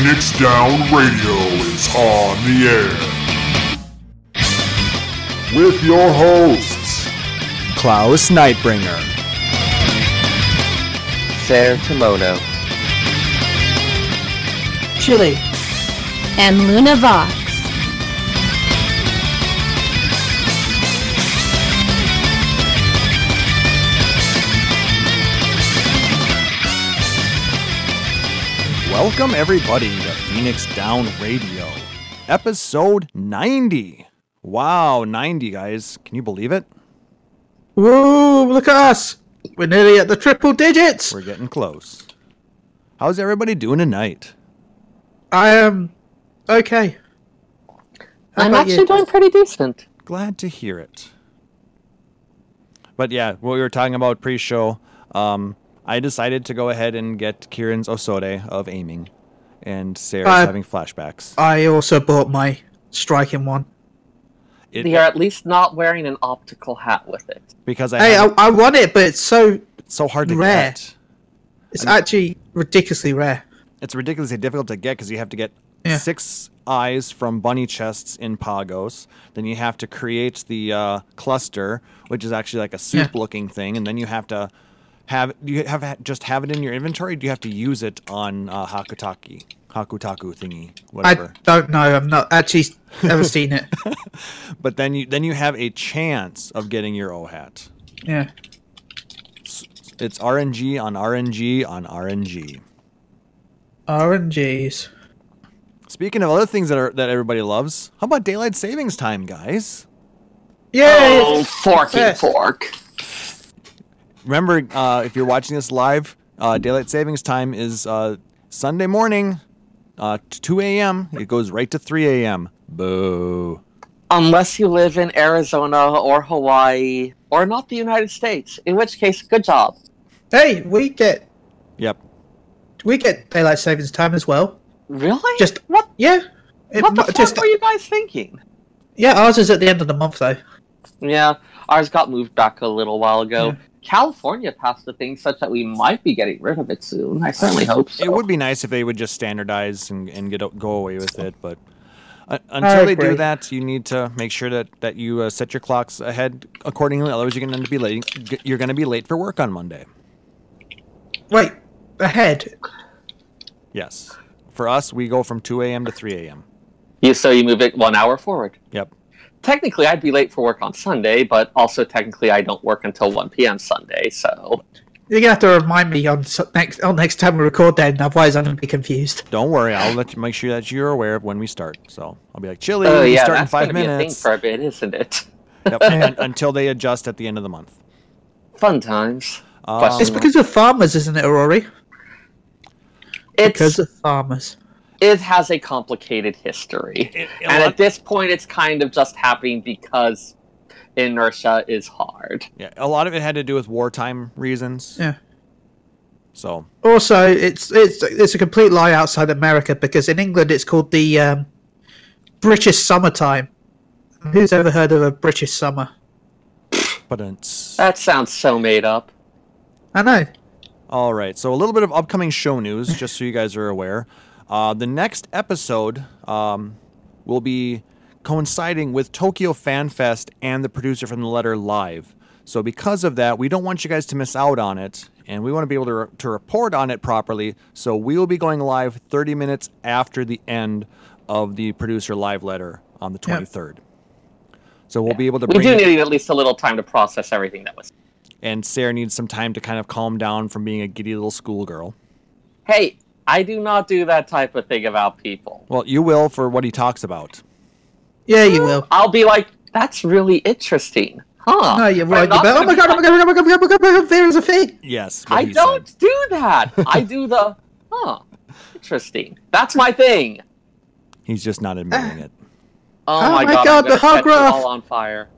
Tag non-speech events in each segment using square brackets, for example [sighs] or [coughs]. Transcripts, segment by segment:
Phoenix Down Radio is on the air. With your hosts, Klaus Nightbringer, Fair Kimono. Chili. and Luna Vox. Welcome everybody to Phoenix Down Radio, episode 90. Wow, 90 guys. Can you believe it? Whoa, look at us. We're nearly at the triple digits. We're getting close. How's everybody doing tonight? I am okay. How I'm about actually you? doing pretty decent. Glad to hear it. But yeah, what we were talking about pre-show, um, I decided to go ahead and get Kirin's Osode of aiming, and Sarah's Uh, having flashbacks. I also bought my striking one. It- They are at least not wearing an optical hat with it. because I Hey, I, I want it, but it's so it's so hard to rare. get. it's actually ridiculously rare. It's ridiculously difficult to get because you have to get Yeah. six eyes from bunny chests in Pagos. Then you have to create the uh, cluster, which is actually like a soup-looking thing, and then you have to have do you have just have it in your inventory? Do you have to use it on uh, Hakutaki, Hakutaku thingy, whatever? I don't know. I'm not actually [laughs] ever seen it. But then you then you have a chance of getting your O hat. Yeah. It's RNG on RNG on RNG. RNGs. Speaking of other things that are that everybody loves, how about daylight savings time, guys? Yay! Oh, forky Yes. fork. Remember, uh, if you're watching this live, uh, daylight savings time is uh, Sunday morning, uh, 2 a.m. It goes right to 3 a.m. Boo. Unless you live in Arizona or Hawaii or not the United States, in which case, good job. Hey, we get Yep. we get daylight savings time as well. Really? Just what? yeah. It What the fuck just were you guys thinking? yeah. Ours is at the end of the month though. Yeah, ours got moved back a little while ago. Yeah. California passed a thing such that we might be getting rid of it soon. I certainly hope so. It would be nice if they would just standardize and, and get go away with it, but uh, until they do that, you need to make sure that that you uh, set your clocks ahead accordingly. Otherwise, you're going to be late. You're going to be late for work on Monday. Wait, ahead. Yes. For us, we go from 2 a.m. to 3 a.m. You so you move it one hour forward. Yep. Technically, I'd be late for work on Sunday, but also technically, I don't work until one p.m. Sunday. So You're gonna have to remind me on next on next time we record. Then, otherwise I'm gonna be confused. Don't worry, I'll let you make sure that you're aware of when we start. So I'll be like, Chili, oh we yeah, start in that's five gonna be a thing minutes. for a bit, isn't it? Yep, [laughs] un- until they adjust at the end of the month. Fun times. Um, It's because of farmers, isn't it, Rory? It's Because of farmers. It has a complicated history, It- a and lot- at this point, it's kind of just happening because inertia is hard. yeah, a lot of it had to do with wartime reasons. Yeah. So Also, it's it's it's a complete lie outside America because in England it's called the um, British summertime. Who's ever heard of a British summer? but it's That sounds so made up. I know. all right. So a little bit of upcoming show news, just so you guys are aware. Uh, the next episode um, will be coinciding with Tokyo Fan Fest and the producer from the letter live. So because of that, we don't want you guys to miss out on it, and we want to be able to, re- to report on it properly. So we will be going live 30 minutes after the end of the producer live letter on the Yep. 23rd. So we'll be able to We bring do it- need at least a little time to process everything that was. and Sarah needs some time to kind of calm down from being a giddy little schoolgirl. Hey, I do not do that type of thing about people. Well, you will for what he talks about. Yeah, you will. I'll be like, that's really interesting, huh? No, you're I'm right. You not bet. Oh gonna my be god! Oh like, my god! Oh my god! Oh my god! Oh my god! Oh my god! There is a thing. Yes. what I he don't said. do that. I do the, [laughs] huh? Interesting. That's my thing. He's just not admitting it. Oh, Oh my my god! God, I'm gonna the set you holograph. all on fire.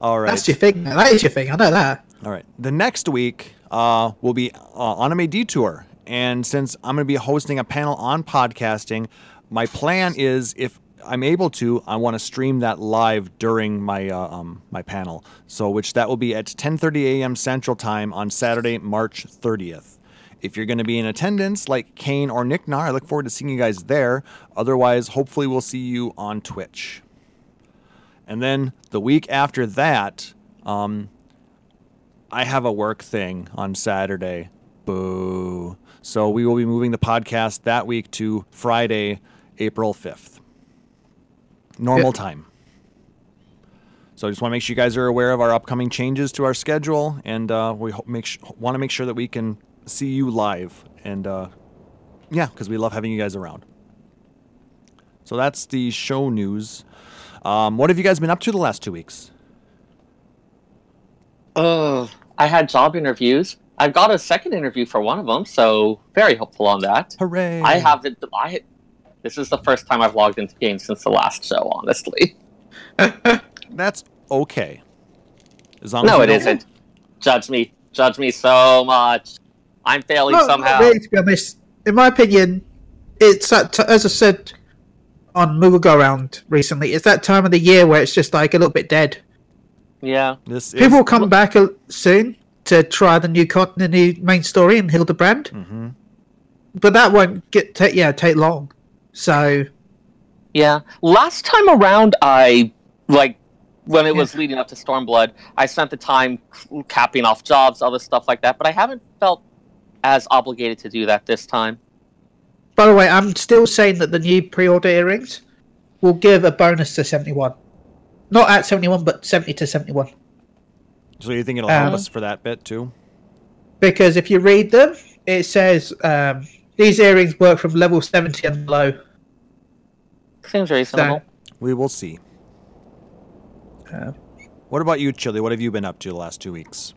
All right. That's your thing. man. That is your thing. I know that. All right. The next week uh, will be uh, Anime Detour. And since I'm going to be hosting a panel on podcasting, my plan is if I'm able to, I want to stream that live during my uh, um, my panel. So which that will be at 10:30 a.m. Central Time on Saturday, March 30th. If you're going to be in attendance, like Kane or Nick Nar, I look forward to seeing you guys there. Otherwise, hopefully, we'll see you on Twitch. And then the week after that, um, I have a work thing on Saturday. Boo. So we will be moving the podcast that week to Friday, April 5th. Normal Yeah. time. So I just want to make sure you guys are aware of our upcoming changes to our schedule, and uh, we ho- make sh- want to make sure that we can see you live. And uh, yeah, because we love having you guys around. So that's the show news. Um, what have you guys been up to the last two weeks? Ugh. I had job interviews. I've got a second interview for one of them, so very hopeful on that. Hooray! I haven't. I. This is the first time I've logged into games since the last show. Honestly, [laughs] That's okay. As long no, you it don't- isn't. Judge me. Judge me so much. I'm failing No, somehow. really, to be honest, in my opinion, it's that t- as I said on Moogle Go Round recently. It's that time of the year where it's just like a little bit dead. Yeah. This is People will come back soon to try the new con- the new main story in Hildibrand, hmm but that won't get ta- yeah take long. So Yeah. Last time around, I like when it was leading up to Stormblood. I spent the time capping off jobs, other stuff like that. But I haven't felt as obligated to do that this time. By the way, I'm still saying that the new pre-order earrings will give a bonus to 71. Not at 71, but 70 to 71. So you think it'll help Um, us for that bit too? Because if you read them, it says um, these earrings work from level 70 and below. Seems reasonable. We will see. Uh, What about you, Chili? What have you been up to the last two weeks?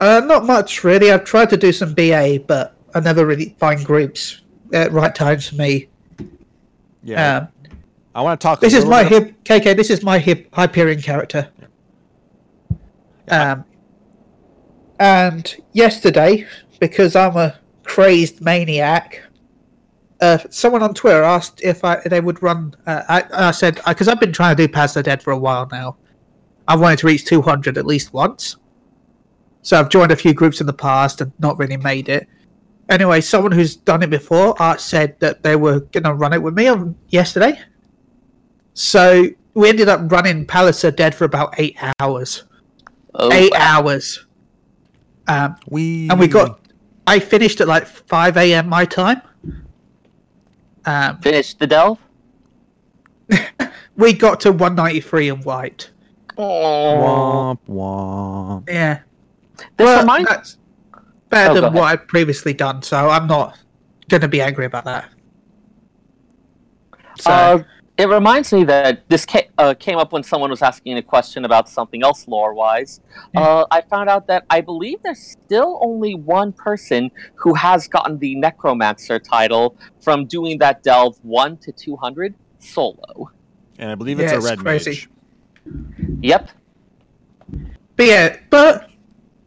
uh, not much, really. I've tried to do some BA, but I never really find groups at right times for me. Yeah, Um, I want to talk. a this is my bit hip, KK, this is my hip Hyperion character. Um, and yesterday, because I'm a crazed maniac, uh, someone on Twitter asked if I they would run. Uh, I, I said because I've been trying to do Pass the Dead for a while now. I wanted to reach 200 at least once. So I've joined a few groups in the past and not really made it. Anyway, someone who's done it before uh, said that they were going to run it with me on yesterday. So we ended up running Palace of Dead for about eight hours. Oh, Eight hours. Um, We and we got. I finished at like 5 a.m. my time. Um, Finished the delve. [laughs] we got to 193 and white. Oh. womp womp. Yeah. This Well, reminds. that's better Oh, than what I've previously done, so I'm not going to be angry about that. So, Uh, it reminds me that this ca- uh, came up when someone was asking a question about something else lore-wise. Uh, I found out that I believe there's still only one person who has gotten the Necromancer title from doing that delve one to two hundred solo. And I believe it's Yeah, a it's red crazy. mage. Yep. but yeah, but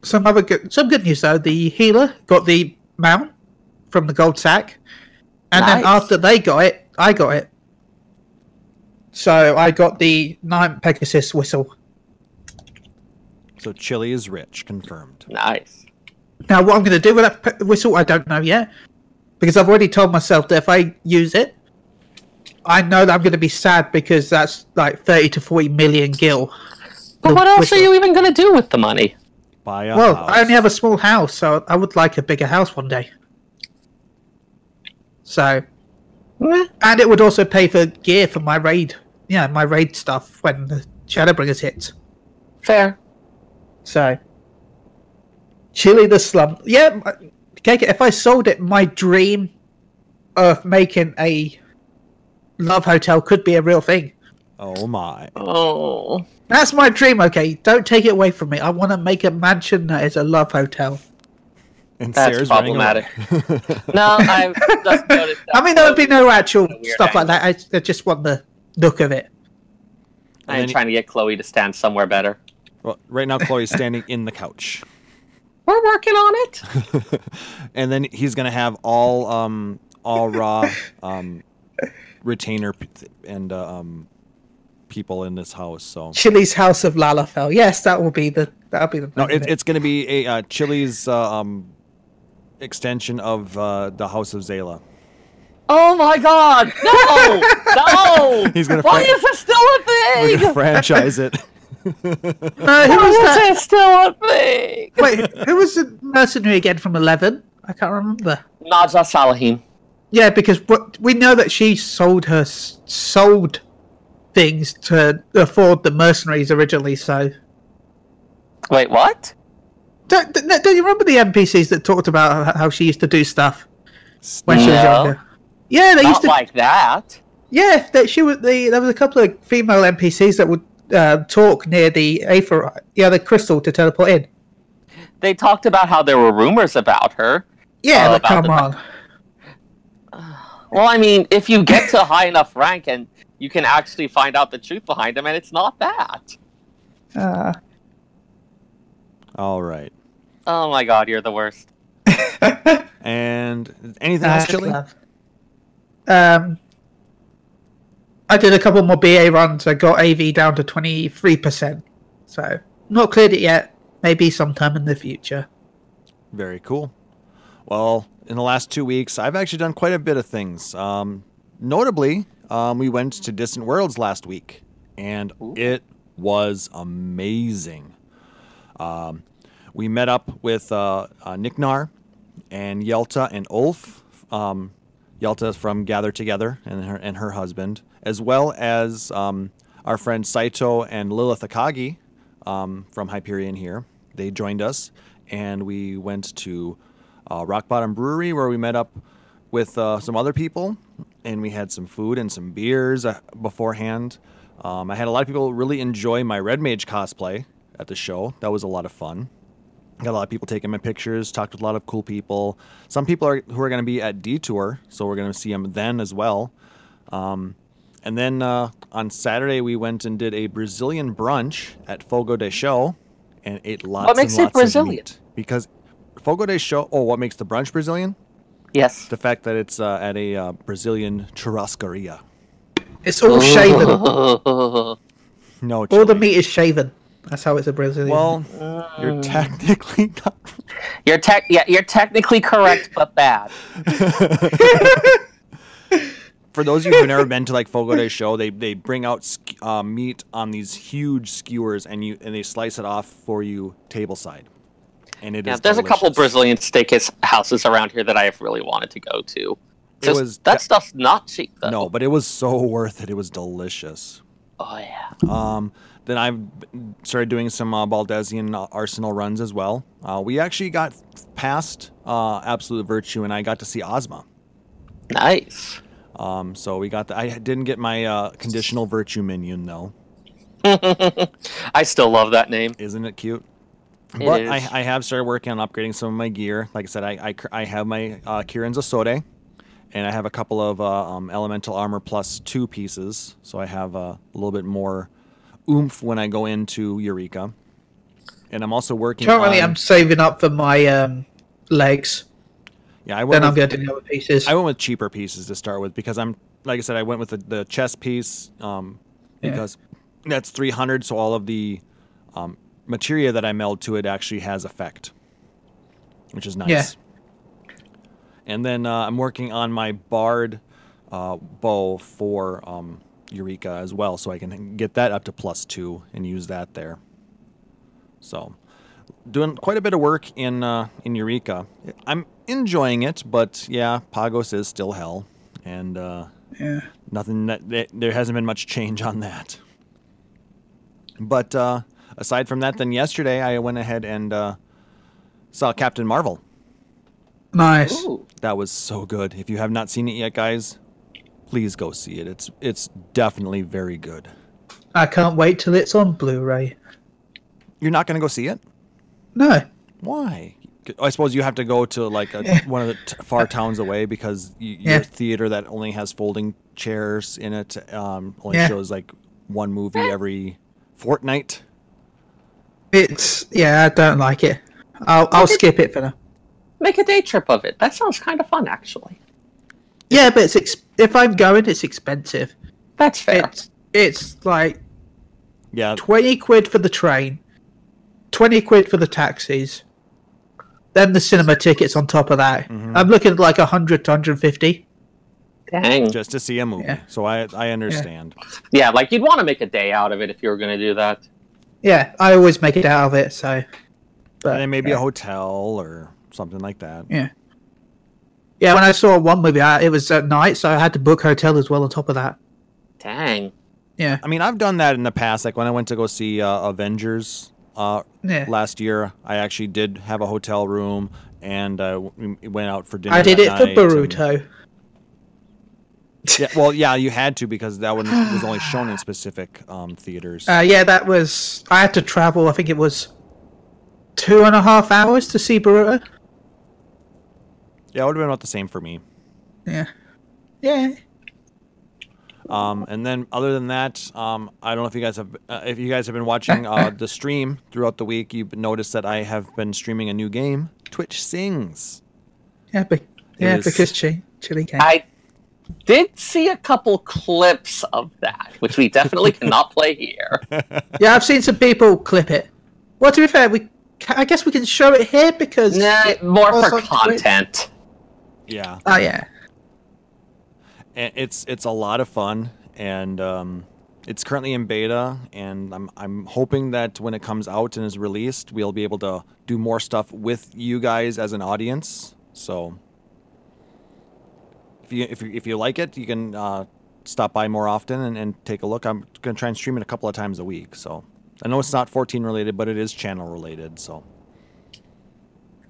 some other good, some good news though. The healer got the mount from the gold sack, and then after they got it, I got it. So I got the nine Pegasus whistle. So Chili is rich, confirmed. Nice. Now, what I'm going to do with that pe- whistle, I don't know yet, because I've already told myself that if I use it, I know that I'm going to be sad because that's like 30 to 40 million gil. But what else whistle. are you even going to do with the money? Buy a Well, house. I only have a small house, so I would like a bigger house one day. So, and it would also pay for gear for my raid, yeah, my raid stuff when the Shadowbringers hit. Fair. So, Chili the Slum. Yeah, my- KK, if I sold it, my dream of making a love hotel could be a real thing. oh my. Oh. That's my dream, okay? Don't take it away from me. I want to make a mansion that is a love hotel. And That's Sarah's running away. [laughs] No, I've just noticed. [laughs] I mean, there would be no actual Weird stuff like that. I, I just want the look of it. I'm And then- trying to get Chloe to stand somewhere better. well, right now Chloe's standing in the couch. [laughs] We're working on it. [laughs] and then he's gonna have all um all raw [laughs] um retainer p- and uh, um people in this house. So Chili's House of Lalafell. Yes, that will be the that'll be the no, name it, it's gonna be a uh, Chili's uh, um extension of uh, the House of Zayla. Oh my god! No! [laughs] no! He's gonna Why fight- is it still a We're thing? gonna franchise it. No, [laughs] uh, who Why was is that? it still a thing? Wait, who was the mercenary again from Eleven? I can't remember. Naja Salaheem. Yeah, because we know that she sold her sold things to afford the mercenaries originally. So Wait, what? don't, don't don't you remember the NPCs that talked about how- how she used to do stuff when she was younger? Yeah, they used to. like that. Yeah, that she was. The, there was a couple of female NPCs that would uh, talk near the Aether, yeah, the crystal to teleport in. They talked about how there were rumors about her. Yeah, but about come the- on. [sighs] Well, I mean, if you get to a high enough rank and you can actually find out the truth behind them, and it's not that. Uh, All right. Oh my god, you're the worst. [laughs] And anything else, uh, Chili? love. Um, I did a couple more BA runs. I got AV down to twenty three percent. So not cleared it yet. Maybe sometime in the future. Very cool. Well, in the last two weeks, I've actually done quite a bit of things. Um, notably, um, we went to Distant Worlds last week, and it was amazing. Um, we met up with uh, uh, Nicknar and Yelta and Ulf. Um, Yelta from Gather Together and her and her husband, as well as um, our friend Saito and Lilith Akagi um, from Hyperion here. They joined us, and we went to uh, Rock Bottom Brewery where we met up with uh, some other people, and we had some food and some beers uh, beforehand. Um, I had a lot of people really enjoy my Red Mage cosplay at the show. That was a lot of fun. Got a lot of people taking my pictures. Talked with a lot of cool people. Some people are who are going to be at Detour, so we're going to see them then as well. Um, and then uh, on Saturday we went and did a Brazilian brunch at Fogo de Chão, and ate lots what makes and it lots Brazilian? of meat. Because Fogo de Chão. Oh, what makes the brunch Brazilian? Yes. The fact that it's uh, at a uh, Brazilian churrascaria. It's all shaven. [laughs] No, All the meat is shaven. That's how it's a Brazilian. Well, Mm. you're technically not. [laughs] You're tech. Yeah, you're technically correct, but bad. [laughs] For those of you who've never been to like Fogo de Chão, they they bring out uh, meat on these huge skewers and you and they slice it off for you tableside. And it is Yeah, there's a couple. Brazilian steakhouse houses around here that I have really wanted to go to. It was that de- stuff's not cheap though. No, but it was so worth it. It was delicious. Oh yeah. Um, then I've started doing some uh, Baldesion uh, Arsenal runs as well. Uh, we actually got past uh, Absolute Virtue, and I got to see Ozma. Nice. Um, so we got the, I didn't get my uh, conditional virtue minion though. [laughs] I still love that name. Isn't it cute? It but. I, I have started working on upgrading some of my gear. Like I said, I, I, I have my uh, Kirin's Osode, and I have a couple of uh, um, Elemental Armor Plus 2 pieces. So I have uh, a little bit more oomph when I go into Eureka. And I'm also working currently on... I'm saving up for my um, legs. yeah, I went Then I'm with, going to do the other pieces. I went with cheaper pieces to start with because I'm, like I said, I went with the, the chest piece um, Yeah. because that's 300. So all of the um, materia that I meld to it actually has effect, which is nice. Yeah. And then uh, I'm working on my Bard uh, bow for um, Eureka as well, so I can get that up to plus two and use that there. So, doing quite a bit of work in uh, in Eureka. I'm enjoying it, but yeah, Pagos is still hell, and uh, yeah. nothing. That, that- there hasn't been much change on that. But uh, aside from that, then yesterday I went ahead and uh, saw Captain Marvel. Nice. Ooh. That was so good. If you have not seen it yet, guys, please go see it. It's it's definitely very good. I can't wait till it's on Blu-ray. You're not going to go see it? No. Why? I suppose you have to go to like a, [laughs] one of the t- far towns away because y- Yeah. your theater that only has folding chairs in it um, only Yeah. shows like one movie every fortnight. It's yeah, I don't like it. I'll I'll skip it for now. Make a day trip of it. That sounds kind of fun, actually. Yeah, but it's ex- if I'm going, it's expensive. That's fair. It's it's like Yeah, twenty quid for the train, twenty quid for the taxis, then the cinema tickets on top of that. Mhm. I'm looking at like 100 to 150. Dang. just to see a movie. Yeah. So I I understand. Yeah, like you'd want to make a day out of it if you were going to do that. Yeah, I always make it out of it. So, but and then maybe yeah. a hotel or something like that. Yeah. Yeah, when I saw one movie, I, it was at night, so I had to book hotel as well on top of that. Dang. Yeah, I mean, I've done that in the past. Like when I went to go see uh, Avengers uh, yeah. last year, I actually did have a hotel room and uh, we we went out for dinner. I did that it for night and- Boruto. Yeah, well, yeah, you had to because that one was only shown in specific um, theaters. Uh, yeah, that was. I had to travel. I think it was two and a half hours to see Boruto. Yeah, it would have been about the same for me. Yeah, yeah. Um, and then other than that, um, I don't know if you guys have uh, if you guys have been watching uh, [laughs] the stream throughout the week. You've noticed that I have been streaming a new game, Twitch Sings. Yeah, be, yeah, is- because Chi, Chili came. I did see a couple clips of that, which we definitely [laughs] cannot play here. [laughs] Yeah, I've seen some people clip it. Well, to be fair, we I guess we can show it here because. Nah, more Also for Twitch. Yeah, Oh yeah. and it's it's a lot of fun, and um, it's currently in beta. And I'm I'm hoping that when it comes out and is released, we'll be able to do more stuff with you guys as an audience. So if you if you, if you like it, you can uh, stop by more often and, and take a look. I'm gonna try and stream it a couple of times a week. So I know it's not 14 related, but it is channel related. So.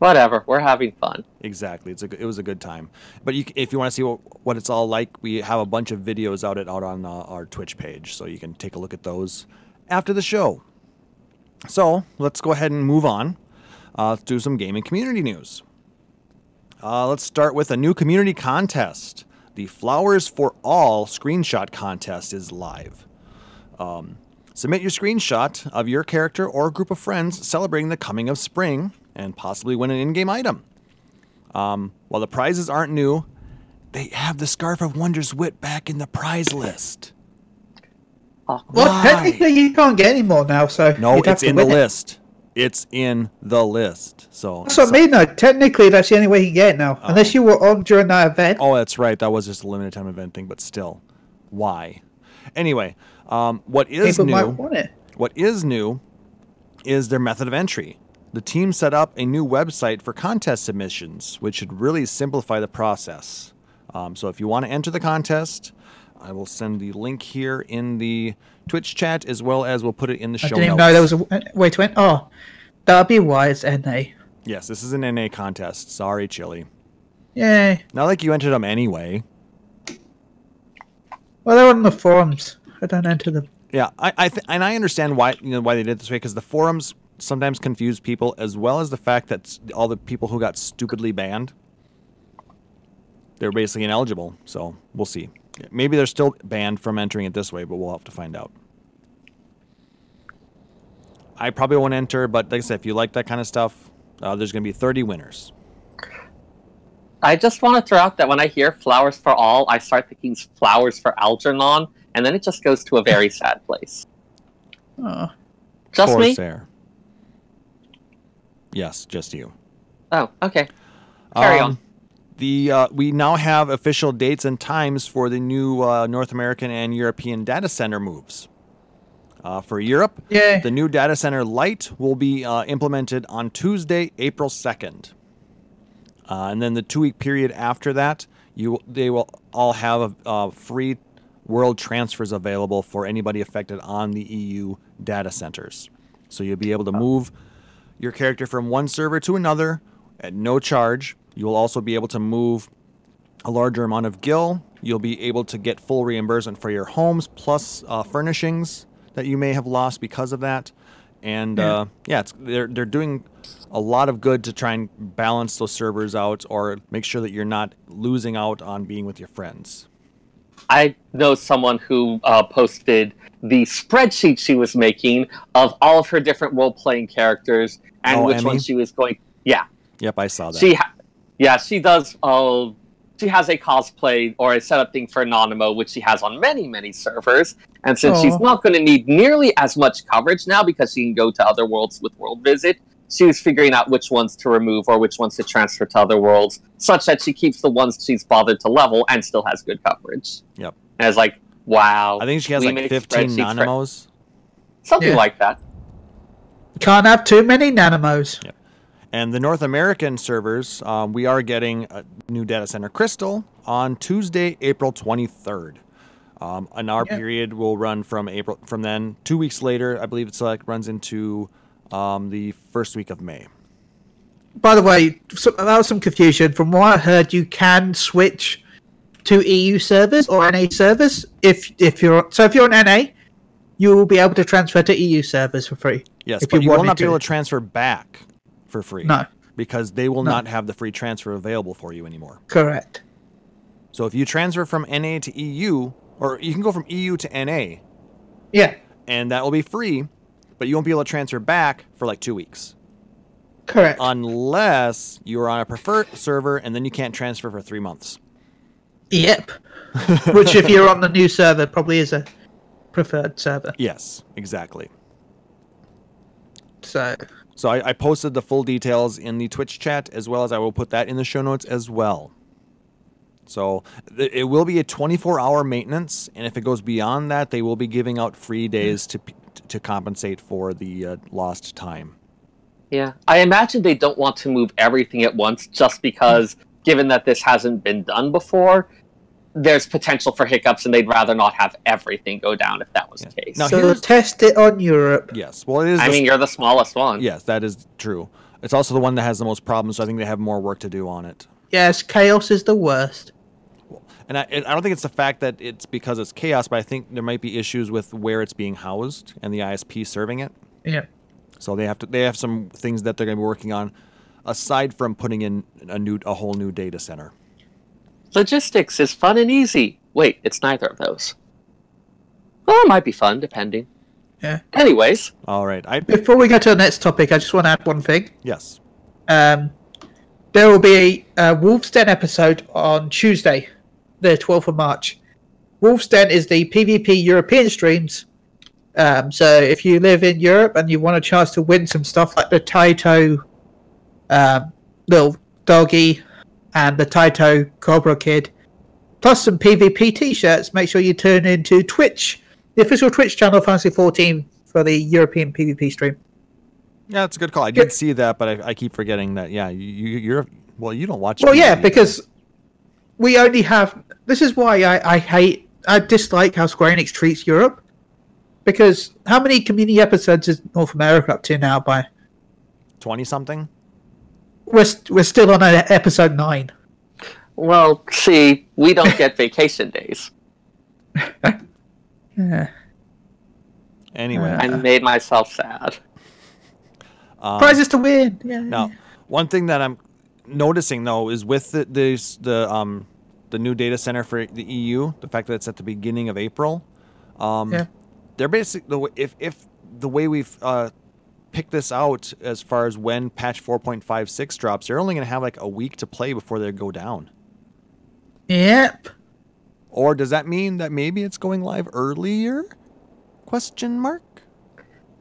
Whatever, we're having fun. Exactly. It's a it was a good time. But you, if you want to see what, what it's all like, we have a bunch of videos out it out on uh, our Twitch page, so you can take a look at those after the show. So let's go ahead and move on. Uh, do some gaming community news. Uh, let's start with a new community contest. The Flowers for All screenshot contest is live. Um, submit your screenshot of your character or group of friends celebrating the coming of spring and possibly win an in-game item. Um, while the prizes aren't new, they have the Scarf of Wonders wit back in the prize list. Oh, Well, Why? technically you can't get any more now, so No, it's in the it. list. It's in the list. So, That's what I mean, though. Technically, that's the only way you can get it now, unless you were on during that event. oh, that's right. That was just a limited time event thing, but still, why? Anyway, um, what is people might new? want it. What is new is their method of entry. The team set up a new website for contest submissions, which should really simplify the process. Um, so if you want to enter the contest, I will send the link here in the Twitch chat as well as we'll put it in the I show didn't even notes. know there was a uh, way to enter. Oh, that'd be why it's NA. Yes, this is an NA contest. Sorry, Chili. Yay. Not like you entered them anyway. Well, they're on the forums. I don't enter them. Yeah, I, I th- and I understand why you know why they did it this way because the forums sometimes confuse people, as well as the fact that all the people who got stupidly banned, they're basically ineligible. So we'll see. Maybe they're still banned from entering it this way, but we'll have to find out. I probably won't enter, but like I said, if you like that kind of stuff, uh, there's going to be 30 winners. I just want to throw out that when I hear flowers for all, I start thinking flowers for Algernon, and then it just goes to a very sad place. Oh. Just me? Corsair. Yes, just you. Oh, okay. Carry on. The uh, we now have official dates and times for the new uh, North American and European data center moves. Uh, for Europe, Yay. the new data center light will be uh, implemented on Tuesday, April second, uh, and then the two-week period after that, you they will all have uh, free world transfers available for anybody affected on the EU data centers. So you'll be able to move your character from one server to another at no charge. You will also be able to move a larger amount of gil. You'll be able to get full reimbursement for your homes plus uh, furnishings that you may have lost because of that. And Yeah. uh, yeah, it's, they're they're doing a lot of good to try and balance those servers out or make sure that you're not losing out on being with your friends. I know someone who uh, posted the spreadsheet she was making of all of her different role playing characters and Oh, which Emmy? one she was going. Yeah, Yep, I saw that. she, ha- yeah, she does. She has a cosplay or a setup thing for Anonymous, which she has on many, many servers. And since she's not going to need nearly as much coverage now because she can go to other worlds with World Visit, she was figuring out which ones to remove or which ones to transfer to other worlds, such that she keeps the ones she's bothered to level and still has good coverage. Yep. And it's like, wow. I think she has We like 15 spreadsheets for- Something Yeah. like that. Can't have too many Nanamos. And the North American servers, um, we are getting a new data center Crystal on Tuesday, April 23rd. Um, and our Yeah. period will run from April from then. Two weeks later, I believe it's like runs into um, the first week of May. By the way, so, that was some confusion. From what I heard, you can switch to EU servers or NA servers if if you're so if you're on NA, you will be able to transfer to EU servers for free. Yes, If but you you will not be to. able to transfer back for free. No. because they will No. not have the free transfer available for you anymore. Correct. So if you transfer from NA to EU, or you can go from EU to NA, Yeah. and that will be free, but you won't be able to transfer back for like two weeks. Correct. unless you are on a preferred server and then you can't transfer for three months. Yep. Which, if you're on the new server, probably is a preferred server. Yes, exactly. So So I, I posted the full details in the Twitch chat as well as I will put that in the show notes as well. So it will be a 24 hour maintenance, and if it goes beyond that, they will be giving out free days to to compensate for the uh, lost time. Yeah. I imagine they don't want to move everything at once just because, given that this hasn't been done before, there's potential for hiccups and they'd rather not have everything go down if that was Yeah. the case. Now, so here's- test it on Europe. Yes, well, it is. I the- mean, you're the smallest one. yes, that is true. It's also the one that has the most problems, so I think they have more work to do on it. Yes, chaos is the worst. And I, I don't think it's the fact that it's because it's chaos, but I think there might be issues with where it's being housed and the ISP serving it. Yeah. So they have to they have some things that they're going to be working on, aside from putting in a new a whole new data center. Logistics is fun and easy. Wait, it's neither of those. Well, it might be fun, depending. Yeah. Anyways, All right, I Before we go to the next topic, I just want to add one thing. yes, Um, there will be a, a Wolf's Den episode on Tuesday, the 12th of March. Wolf's Den is the PvP European streams. Um, so if you live in Europe and you want a chance to win some stuff like the Taito um, little doggy and the Taito Cobra Kid, plus some PvP t-shirts, make sure you turn into Twitch, the official Twitch channel of Fantasy 14 for the European PvP stream. yeah, it's a good call. I did see that, but I, I keep forgetting that. Yeah, you, you you're well, you don't watch. Well, yeah, PvP. because we only have. This is why I, I hate, I dislike how Square Enix treats Europe. Because how many community episodes is North America up to now? By twenty something. We're we're still on uh, episode nine. well, see, we don't get [laughs] vacation days. [laughs] Yeah. Anyway, Uh, I made myself sad. um, Prizes to win. Yeah. Now, one thing that I'm noticing though is with the this, the um the new data center for the EU, the fact that it's at the beginning of April, um, Yeah. they're basically the if if the way we've uh, picked this out as far as when patch 4.56 drops, they're only going to have like a week to play before they go down. Yep. Or does that mean that maybe it's going live earlier? Question mark.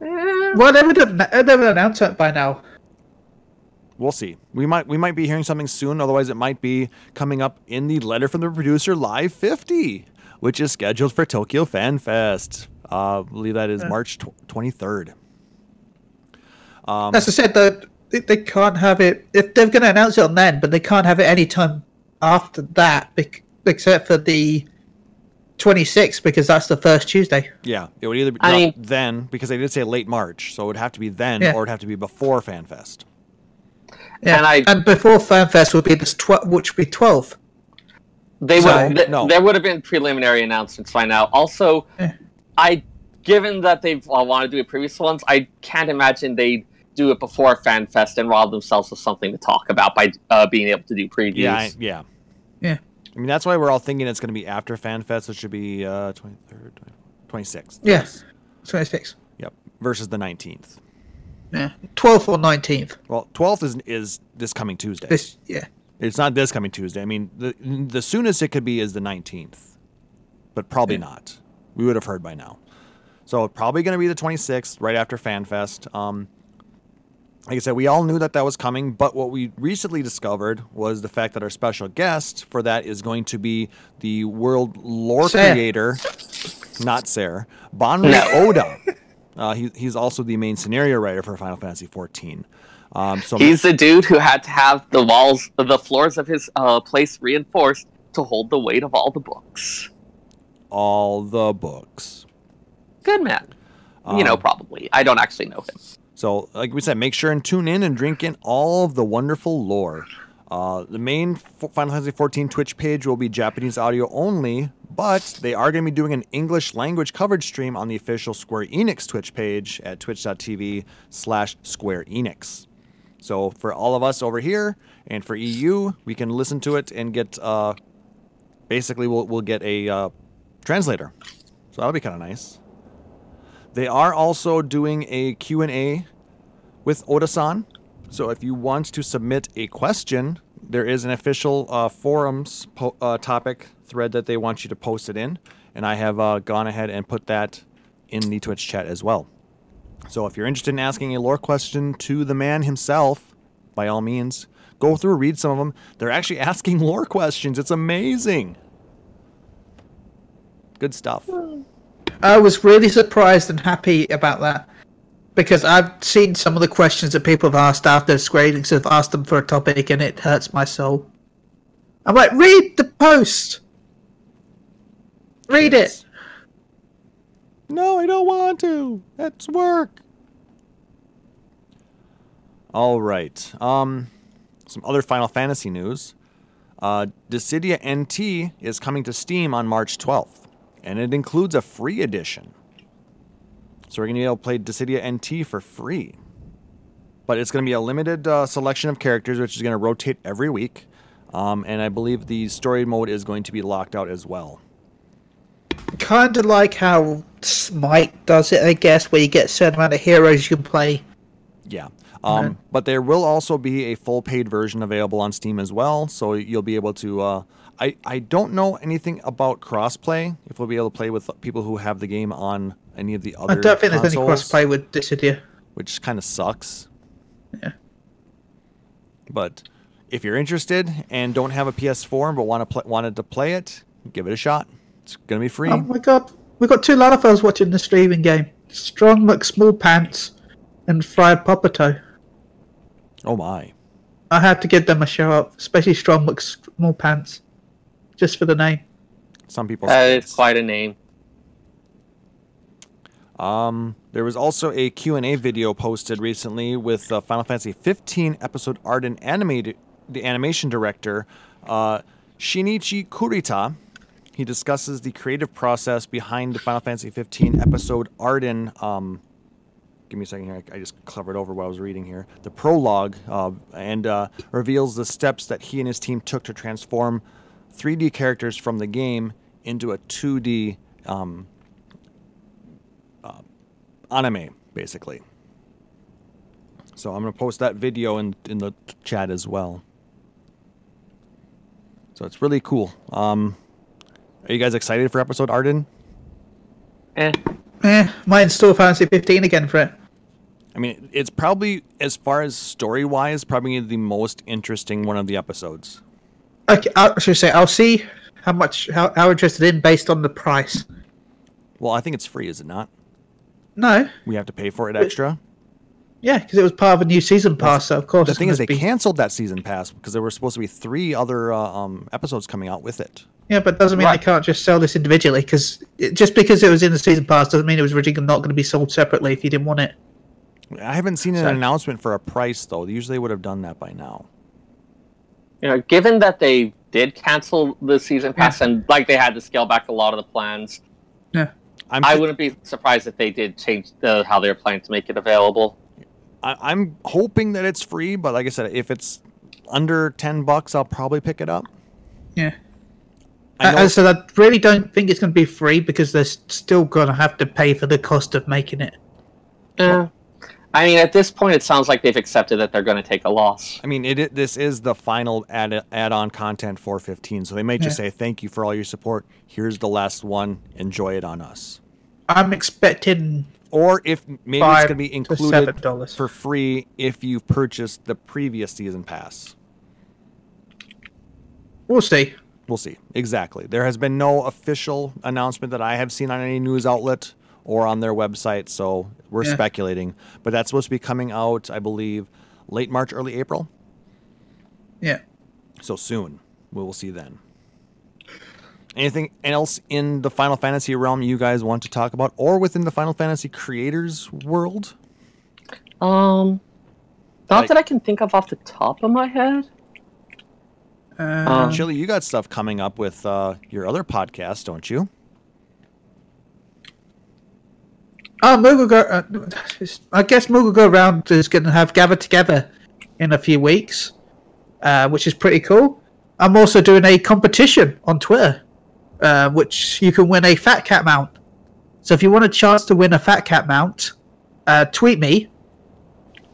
Well, they would have they would announce it by now. We'll see. We might we might be hearing something soon. Otherwise, it might be coming up in the letter from the producer live 50, which is scheduled for Tokyo Fan Fest. Uh, I believe that is March tw- 23rd. Um, As I said, though, they, they can't have it if they're going to announce it on then, but they can't have it any time after that, bec- except for the 26th because that's the first Tuesday. yeah, it would either be I not mean- then because they did say late March, so it would have to be then Yeah. or it'd have to be before Fan Fest. Yeah, And I- and before FanFest would be this tw- which would be 12. They So- would. Th- No. There would have been preliminary announcements by now. Also, Eh. I, given that they've uh, wanted to do it previous ones, I can't imagine they'd do it before FanFest and rob themselves of something to talk about by uh, being able to do previews. Yeah, I, yeah, Yeah. I mean that's why we're all thinking it's going to be after Fan Fest, which should be uh, 23rd, 26th. Yeah. 26th. Yep. Versus the 19th. Yeah. 12th or 19th. Well, 12th is is this coming Tuesday. This yeah. It's not this coming Tuesday. I mean, the the soonest it could be is the 19th, but probably Yeah. not. We would have heard by now. So probably going to be the 26th, right after FanFest. Um, like I said, we all knew that that was coming, but what we recently discovered was the fact that our special guest for that is going to be the world lore Sarah. creator, not Sarah, Banri No. Oda. Uh, he, he's also the main scenario writer for Final Fantasy XIV. Um, so He's the dude who had to have the walls, the floors of his uh, place reinforced to hold the weight of all the books. all the books. Good man. you know, Um, probably. I don't actually know him. So, like we said, make sure and tune in and drink in all of the wonderful lore. Uh, the main Final Fantasy XIV Twitch page will be Japanese audio only, but they are going to be doing an English language coverage stream on the official Square Enix Twitch page at twitch.tv slash Square Enix. So for all of us over here and for EU, we can listen to it and get, uh, basically, we'll, we'll get a uh, translator. So that'll be kind of nice. They are also doing a Q&A with Oda-san. So if you want to submit a question, there is an official uh, forums po- uh, topic thread that they want you to post it in, and I have uh, gone ahead and put that in the Twitch chat as well. So if you're interested in asking a lore question to the man himself, by all means, go through, read some of them. They're actually [laughs] asking lore questions. It's amazing. Good stuff. I was really surprised and happy about that because I've seen some of the questions that people have asked after Square Enix have asked them for a topic, and it hurts my soul. I'm like, read the post. Read it. No, I don't want to. That's work. All right. Um, some other Final Fantasy news. Uh, Dissidia NT is coming to Steam on March 12th, and it includes a free edition. So we're going to be able to play Dissidia NT for free. But it's going to be a limited uh, selection of characters, which is going to rotate every week. Um, and I believe the story mode is going to be locked out as well. Kind of like how Smite does it, I guess, where you get a certain amount of heroes you can play. Yeah. Um, Okay. But there will also be a full paid version available on Steam as well, so you'll be able to. Uh, I I don't know anything about crossplay. If we'll be able to play with people who have the game on any of the other. I don't think there's any crossplay with Dissidia. which kind of sucks. Yeah. But if you're interested and don't have a PS4 but want to pl- wanted to play it, give it a shot. It's gonna be free. Oh my god, we've got two Lalafels watching the streaming game. Strong McSmall Pants and Fried Popato. Oh my. I had to give them a shout out, especially Strong McSmall Pants. Just for the name. Some people. That say is quite a name. Um, there was also a Q&A video posted recently with uh, Final Fantasy 15 episode art and animated the animation director uh, Shinichi Kurita. He discusses the creative process behind the Final Fantasy 15 episode Ardyn. Um, give me a second here. I, I just covered over what I was reading here. The prologue uh, and uh, reveals the steps that he and his team took to transform 3D characters from the game into a 2D um, anime, basically. So I'm gonna post that video in in the chat as well. So it's really cool. Um, are you guys excited for episode Ardyn? Eh. Eh, might install Fantasy 15 again for it. I mean, it's probably as far as story wise, probably the most interesting one of the episodes. Okay, I should say I'll see how much how, how interested in based on the price. Well, I think it's free, is it not? No, We have to pay for it extra. yeah, because it was part of a new season pass, so of course. The thing is, they be- canceled that season pass because there were supposed to be three other uh, um, episodes coming out with it. Yeah, but doesn't mean Right. they can't just sell this individually. Because just because it was in the season pass doesn't mean it was originally not going to be sold separately if you didn't want it. I haven't seen an So- announcement for a price though. They usually would have done that by now. You know, given that they did cancel the season pass and like they had to scale back a lot of the plans, Yeah, I'm I wouldn't be surprised if they did change the, how they're planning to make it available. I, I'm hoping that it's free, but like I said, if it's under ten bucks, I'll probably pick it up. yeah. I know, As I really don't think it's going to be free because they're still going to have to pay for the cost of making it. Eh. I mean, at this point, it sounds like they've accepted that they're going to take a loss. I mean, it, it this is the final add add-on content for 15, so they may just say thank you for all your support. Here's the last one. Enjoy it on us. I'm expecting or if maybe it's going to be to included seven dollars. for free if you've purchased the previous season pass. We'll see. We'll see. Exactly. There has been no official announcement that I have seen on any news outlet or on their website, so we're Yeah. speculating. But that's supposed to be coming out, I believe, late March, early April. Yeah. So soon. We will see then. Anything else in the Final Fantasy realm you guys want to talk about, or within the Final Fantasy creators world? Um, not Like- that I can think of off the top of my head. Uh, Um, Chili, you got stuff coming up with uh, your other podcast, don't you? Oh, Moogle Go. Uh, I guess Moogle Go Round is going to have gathered together in a few weeks, uh, which is pretty cool. I'm also doing a competition on Twitter, uh, which you can win a Fat Cat mount. So if you want a chance to win a Fat Cat mount, uh, tweet me.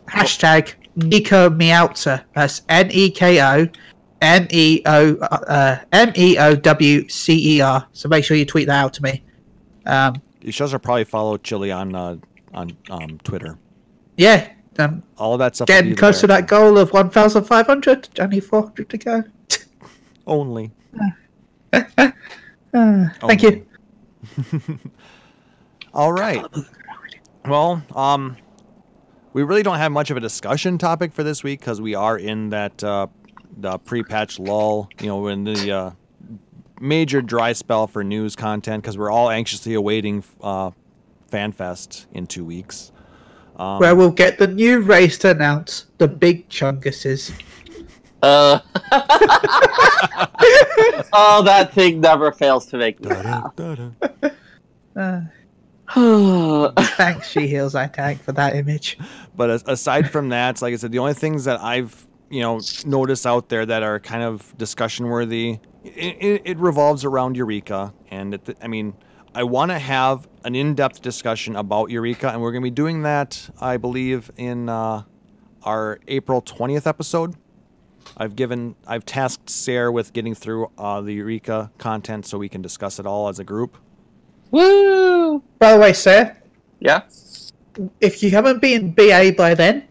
Hashtag Nico. That's N E K O M E O uh, M E O W C E R. So make sure you tweet that out to me. Um, You should also probably follow Chili on uh, on um, Twitter. yeah, um, All of that stuff. getting close to that goal of 1,500. Only 400 to go. [laughs] Only. [laughs] Uh, thank you. [laughs] All right. Well, um, we really don't have much of a discussion topic for this week because we are in that uh, the pre-patch lull. You know, in the uh, major dry spell for news content because we're all anxiously awaiting uh, FanFest in two weeks. Um, Where we'll get the new race to announce the big chunguses. Uh, [laughs] [laughs] oh, that thing never fails to make me laugh. [laughs] Uh, [sighs] thanks, She Heals I Tank, for that image. But aside from that, like I said, the only things that I've you know noticed out there that are kind of discussion worthy, it, it, it revolves around Eureka, and it, I mean, I want to have an in-depth discussion about Eureka, and we're going to be doing that, I believe, in uh, our April twentieth episode. I've given, I've tasked Sarah with getting through uh, the Eureka content so we can discuss it all as a group. Woo! By the way, Sarah, Yeah. if you haven't been BA by then,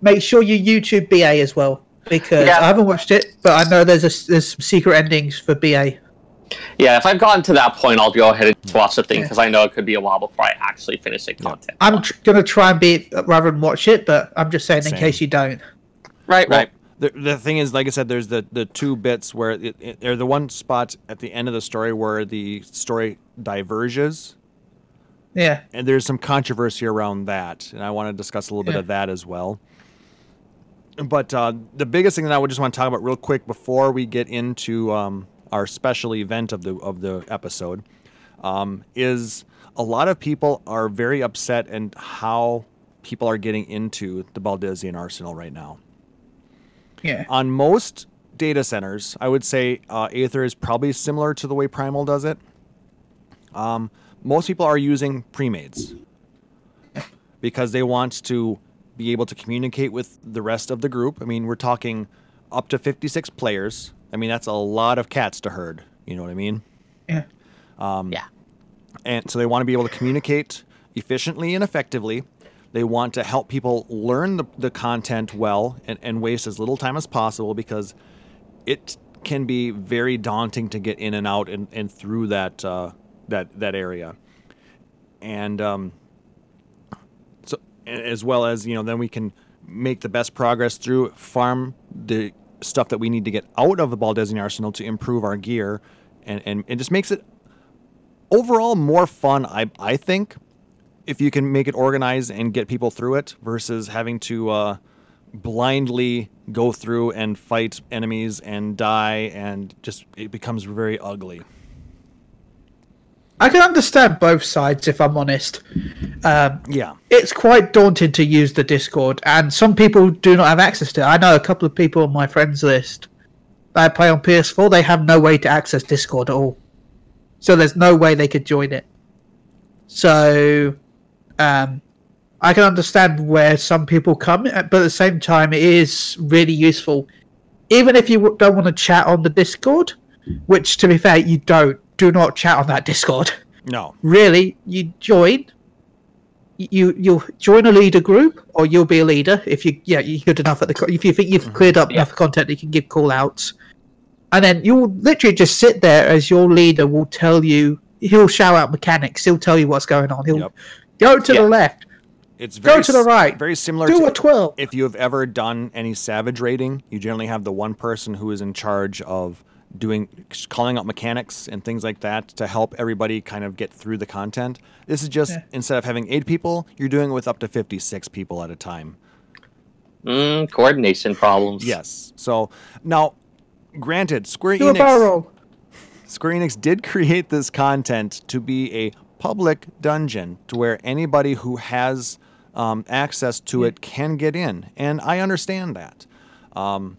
make sure you YouTube BA as well. Because Yeah. I haven't watched it, but I know there's a, there's some secret endings for BA. Yeah, if I've gotten to that point, I'll go ahead and watch the thing Yeah. because I know it could be a while before I actually finish the content. I'm tr- gonna try and be rather than watch it, but I'm just saying in case you don't. Right, Well, right. the, the thing is, like I said, there's the, the two bits where it, it, or the one spot at the end of the story where the story diverges, Yeah, and there's some controversy around that, and I want to discuss a little bit of that as well. But uh, the biggest thing that I would just want to talk about real quick before we get into um, our special event of the of the episode um, is a lot of people are very upset and how people are getting into the Baldesion Arsenal right now. Yeah, on most data centers, I would say uh, Aether is probably similar to the way Primal does it. Um, most people are using premades because they want to be able to communicate with the rest of the group. I mean, we're talking up to 56 players. I mean, that's a lot of cats to herd. You know what I mean? yeah. Um, Yeah. And so they want to be able to communicate efficiently and effectively. They want to help people learn the, the content well and, and waste as little time as possible because it can be very daunting to get in and out and, and through that uh, that that area. And um, so a- as well as you know, then we can make the best progress through farm the stuff that we need to get out of the Baldesion arsenal to improve our gear, and and it just makes it overall more fun. I I think if you can make it organized and get people through it versus having to uh, blindly go through and fight enemies and die and just it becomes very ugly. I can understand both sides if I'm honest. Um, Yeah. it's quite daunting to use the Discord, and some people do not have access to it. I know a couple of people on my friends list that play on PS4. They have no way to access Discord at all, so there's no way they could join it. So, um, I can understand where some people come, but at the same time, it is really useful, even if you don't want to chat on the Discord. Which, to be fair, you don't. Do not chat on that Discord. No. really you join you you'll join a leader group or you'll be a leader if you yeah you're good enough at the if you think you've mm-hmm. cleared up Yeah. enough content that you can give call outs and then you'll literally just sit there as your leader will tell you he'll shout out mechanics he'll tell you what's going on he'll Yep. go to Yeah. the left It's Go very to the right. Very similar do to a 12 if you have ever done any savage raiding, you generally have the one person who is in charge of doing calling out mechanics and things like that to help everybody kind of get through the content. This is just Yeah. instead of having eight people, you're doing it with up to 56 people at a time. Mm, coordination problems. Yes. So now, granted, Square do a Enix, barrel Square Enix did create this content to be a public dungeon to where anybody who has um, access to it can get in, and I understand that. Um,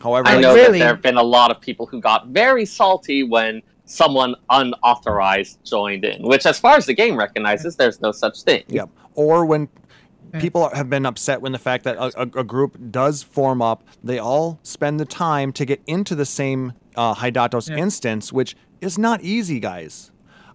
however, I like- know really- that there have been a lot of people who got very salty when someone unauthorized joined in, which, as far as the game recognizes, there's no such thing. Yep. Or when people have been upset when the fact that a, a, a group does form up, they all spend the time to get into the same uh, Hydatos Yeah. instance, which is not easy, guys.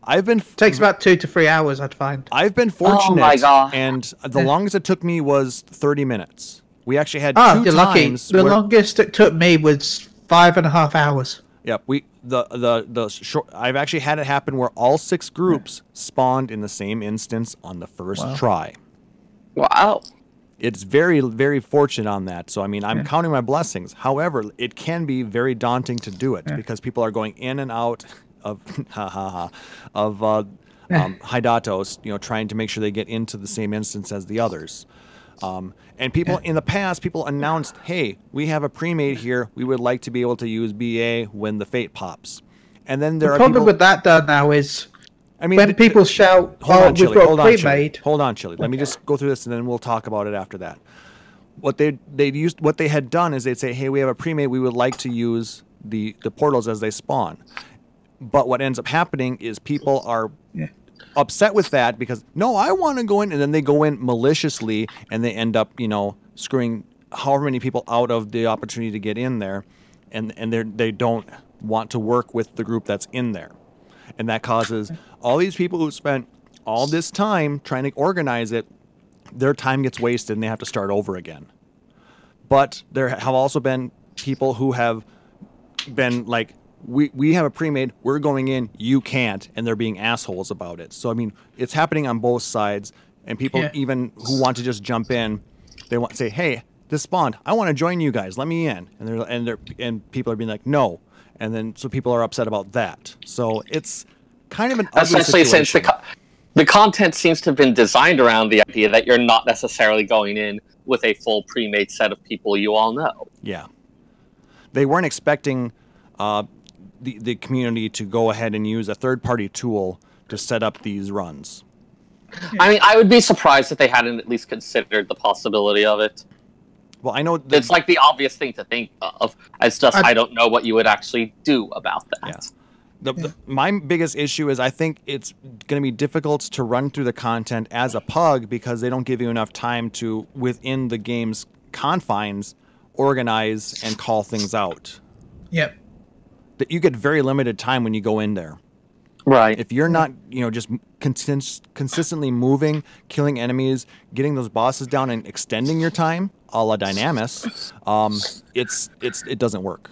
I've been takes about two to three hours i'd find I've been Oh my fortunate, God. and the longest it took me was 30 minutes. We actually had oh 2 you're lucky the where- longest it took me was five and a half hours Yep, we the the the short. I've actually had it happen where all six groups spawned in the same instance on the first Wow. try. Wow. It's very very fortunate on that. So I mean, I'm Yeah. counting my blessings. However, it can be very daunting to do it Yeah. because people are going in and out of [laughs] ha ha ha of uh, um, Hydatos, you know, trying to make sure they get into the same instance as the others. Um, and people in the past, people announced, "Hey, we have a pre-made here. We would like to be able to use BA when the fate pops." And then there the are problem people. with that done now is I mean, when th- people shout, hold "Oh, on, we've Chili. got Hold on, Chili. pre-made," Hold on, Chili. Let me just go through this, and then we'll talk about it after that. What they they used, what they had done is they'd say, "Hey, we have a pre-made. We would like to use the the portals as they spawn." But what ends up happening is people are Yeah. Upset with that because no, I want to go in, and then they go in maliciously, and they end up, you know, screwing however many people out of the opportunity to get in there, and and they they don't want to work with the group that's in there, and that causes all these people who spent all this time trying to organize it, their time gets wasted, and they have to start over again. But there have also been people who have been like, we, we have a pre-made, we're going in, you can't, and they're being assholes about it. So I mean, it's happening on both sides, and people Yeah. even who want to just jump in, they want to say, hey, this spawned, I want to join you guys, let me in, and they're and they're and people are being like, no, and then so people are upset about that. So it's kind of an ugly Especially since the, co- the content seems to have been designed around the idea that you're not necessarily going in with a full pre-made set of people you all know. Yeah. They weren't expecting uh, the, the community to go ahead and use a third party tool to set up these runs. I mean, I would be surprised if they hadn't at least considered the possibility of it. Well, I know that It's like the obvious thing to think of. It's just I- I don't know what you would actually do about that. Yeah. the, the, my biggest issue is I think it's going to be difficult to run through the content as a pug because they don't give you enough time to, within the game's confines, organize and call things out. Yep. That you get very limited time when you go in there. Right. if you're not you know just consist- consistently moving killing enemies getting those bosses down and extending your time a la dynamis um it's it's it doesn't work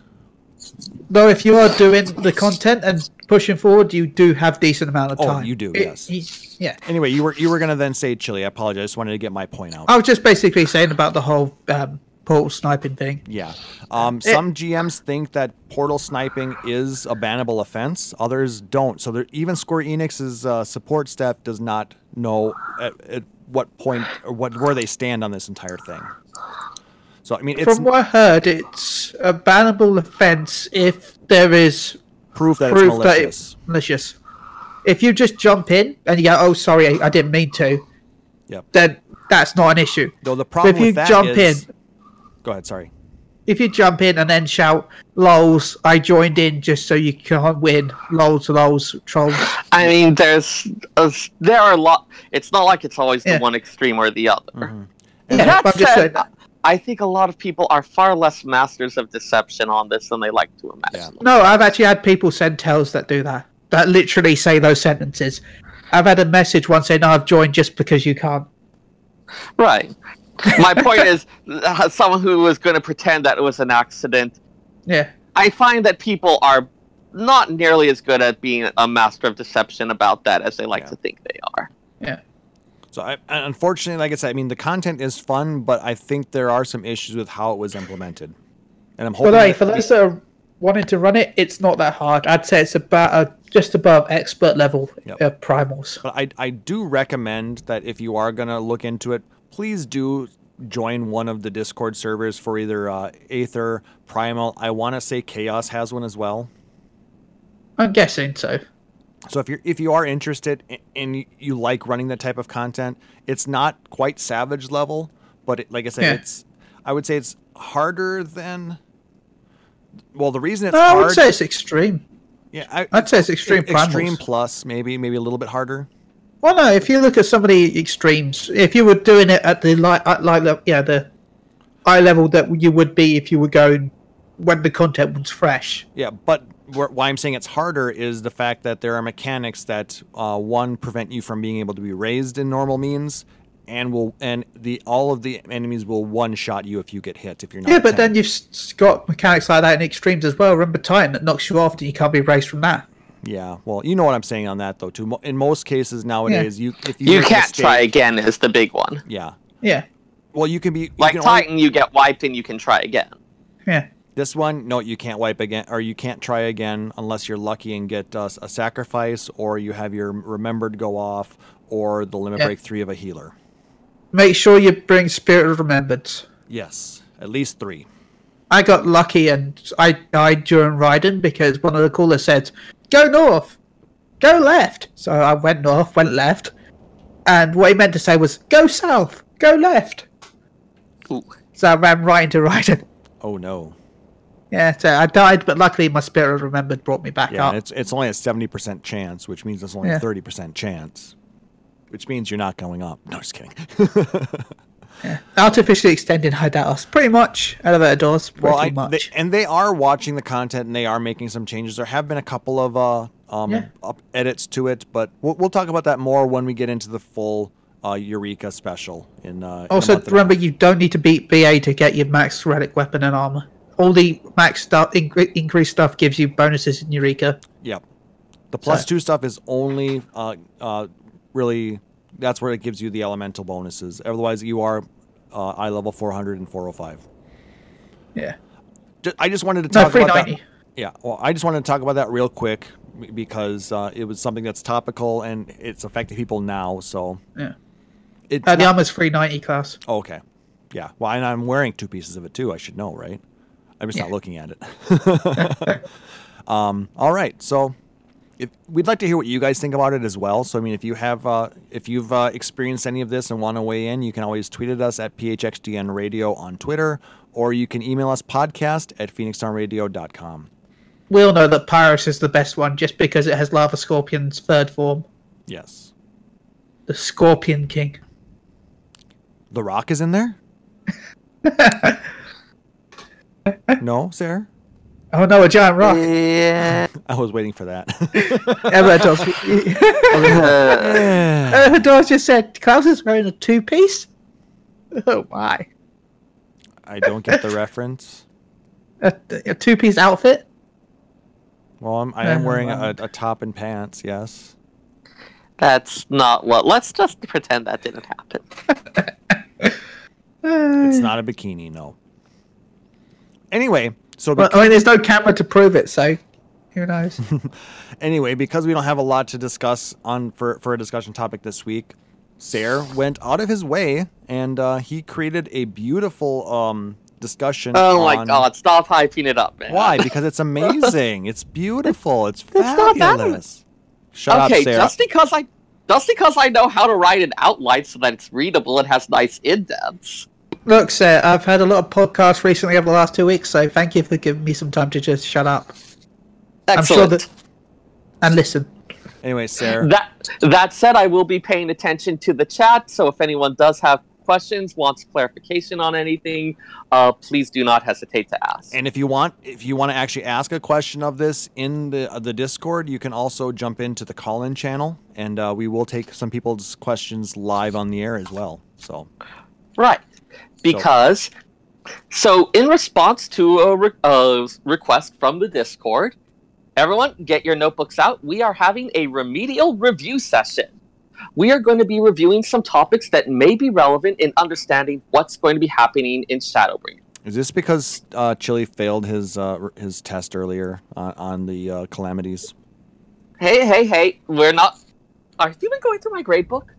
No, if you are doing the content and pushing forward, you do have decent amount of time. Oh, time. you do, It- yes. y- yeah. anyway you were you were gonna then say chili i apologize i just wanted to get my point out I was just basically saying about the whole um, portal sniping thing. yeah um It- some gms think that portal sniping is a bannable offense others don't so there, even square enix's uh, support staff does not know at, at what point or what where they stand on this entire thing so i mean it's From what I heard, it's a bannable offence if there is proof that it's proof that malicious it's malicious. If you just jump in and you go, "Oh, sorry, I, I didn't mean to," Yep. then that's not an issue. Though the problem if you that jump is- in, Go ahead. Sorry. if you jump in and then shout "lols," I joined in just so you can't win. Lols, lols, trolls. I mean, there's a, there are a lot. It's not like it's always Yeah. the one extreme or the other. Mhm. Yeah, That I'm said, saying- I think a lot of people are far less masters of deception on this than they like to imagine. No, I've actually had people send tells that do that. that literally say those sentences. I've had a message once saying, "No, I've joined just because you can't." Right. My point is, uh, someone who was going to pretend that it was an accident. Yeah. I find that people are not nearly as good at being a master of deception about that as they like Yeah. to think they are. Yeah. So I, unfortunately, like I said, I mean the content is fun, but I think there are some issues with how it was implemented. And I'm hoping. But hey, for we- those that are wanting to run it, it's not that hard. I'd say it's about uh, just above expert level Yep. uh, primals. But I, I do recommend that if you are going to look into it, please do join one of the Discord servers for either uh, Aether, Primal. I want to say Chaos has one as well. I'm guessing so. So if you're if you are interested a- and you, like running that type of content, it's not quite Savage level, but it, like I said, Yeah. it's I would say it's harder than. Well, the reason it's No, I hard, would say it's extreme. yeah, I, I'd say it's extreme extreme plus maybe maybe a little bit harder. Well, no, if you look at some of the extremes, if you were doing it at the like, at like the yeah the eye level that you would be if you were going when the content was fresh. Yeah, but why I'm saying it's harder is the fact that there are mechanics that uh, one prevent you from being able to be raised in normal means, and will and the all of the enemies will one shot you if you get hit if you're not. Yeah, but 10. then you've got mechanics like that in extremes as well. Remember Titan that knocks you off and you can't be raised from that. Yeah, well, you know what I'm saying on that though too. In most cases nowadays, you if you, You can't try again is the big one. Yeah, Yeah, well, you can be you Like can only- Titan, you get wiped and you can try again. yeah. This one, no, you can't wipe again, or you can't try again unless you're lucky and get uh, a sacrifice, or you have your remembered go off, or the limit Yeah. break three of a healer. Make sure you bring Spirit of Remembrance. Yes, at least three. I got lucky and I died during Raiden because one of the callers said, "Go north, go left." So I went north, went left, and what he meant to say was, "Go south, go left." Ooh. So I ran right into Raiden. Oh no. Yeah, so I died, but luckily my Spirit Remembered brought me back Yeah, up. it's it's only a seventy percent chance, which means it's only a thirty percent chance, which means you're not going up. No, just kidding. [laughs] Artificially extending Hideout, pretty much. Elevator doors, pretty well, I, they, much. and they are watching the content and they are making some changes. There have been a couple of uh, um, Yeah. up edits to it, but we'll, we'll talk about that more when we get into the full uh, Eureka special in. Uh, in Also, a remember you don't need to beat BA to get your max relic weapon and armor. All the max stuff, incre- increased stuff, gives you bonuses in Eureka. Yep. The plus So- two stuff is only uh, uh, really that's where it gives you the elemental bonuses. Otherwise, you are uh, eye level 400 and 405. Yeah. I just wanted to No, talk about that. Yeah, well, I just wanted to talk about that real quick because uh, it was something that's topical and it's affecting people now. So Yeah. it's Uh, the not- armor's 390 class. okay. Yeah, well, and I'm wearing two pieces of it too. I should know, right? I'm just not looking at it. [laughs] um, all right, so if, we'd like to hear what you guys think about it as well. So, I mean, if you have, uh, if you've uh, experienced any of this and want to weigh in, you can always tweet at us at phxdn radio on Twitter, or you can email us podcast at phoenixdownradio.com. We all know that Pyros is the best one just because it has Lava Scorpion's third form, Yes, the Scorpion King. The Rock is in there. [laughs] no, Sarah. Oh no, a giant rock. Yeah. I was waiting for that. [laughs] Elevator [laughs] Uh, Elevator just said Klaus is wearing a two piece. Oh my. I don't get the reference. A, a two piece outfit? Well, I'm, I am Never wearing a, a top and pants. Yes. that's not what. Let's just pretend that didn't happen. [laughs] It's not a bikini, no. Anyway, so well, bec- I mean, there's no camera to prove it, so who knows? [laughs] anyway, because we don't have a lot to discuss on for for a discussion topic this week, Sayre went out of his way and uh, he created a beautiful um discussion. Oh my god! Stop hyping it up, man. Why? Because it's [laughs] amazing. it's beautiful. It's It's fabulous. Shut okay, up, Sarah. just because I just because I know how to write an outline so that it's readable and has nice indents. Look, sir, I've had a lot of podcasts recently over the last two weeks, so thank you for giving me some time to just shut up I'm sure that- and listen. Anyway, Sarah. That that said, I will be paying attention to the chat. So if anyone does have questions, wants clarification on anything, uh, please do not hesitate to ask. And if you want, if you want to actually ask a question of this in the uh, the Discord, you can also jump into the call-in channel, and uh, we will take some people's questions live on the air as well. So Right. Because, so, in response to a re- uh, request from the Discord, everyone get your notebooks out. We are having a remedial review session. We are going to be reviewing some topics that may be relevant in understanding what's going to be happening in Shadowbringers. is this because uh, Chili failed his uh, his test earlier on, on the uh, calamities? Hey, hey, hey, we're not. Have you been going through my grade book?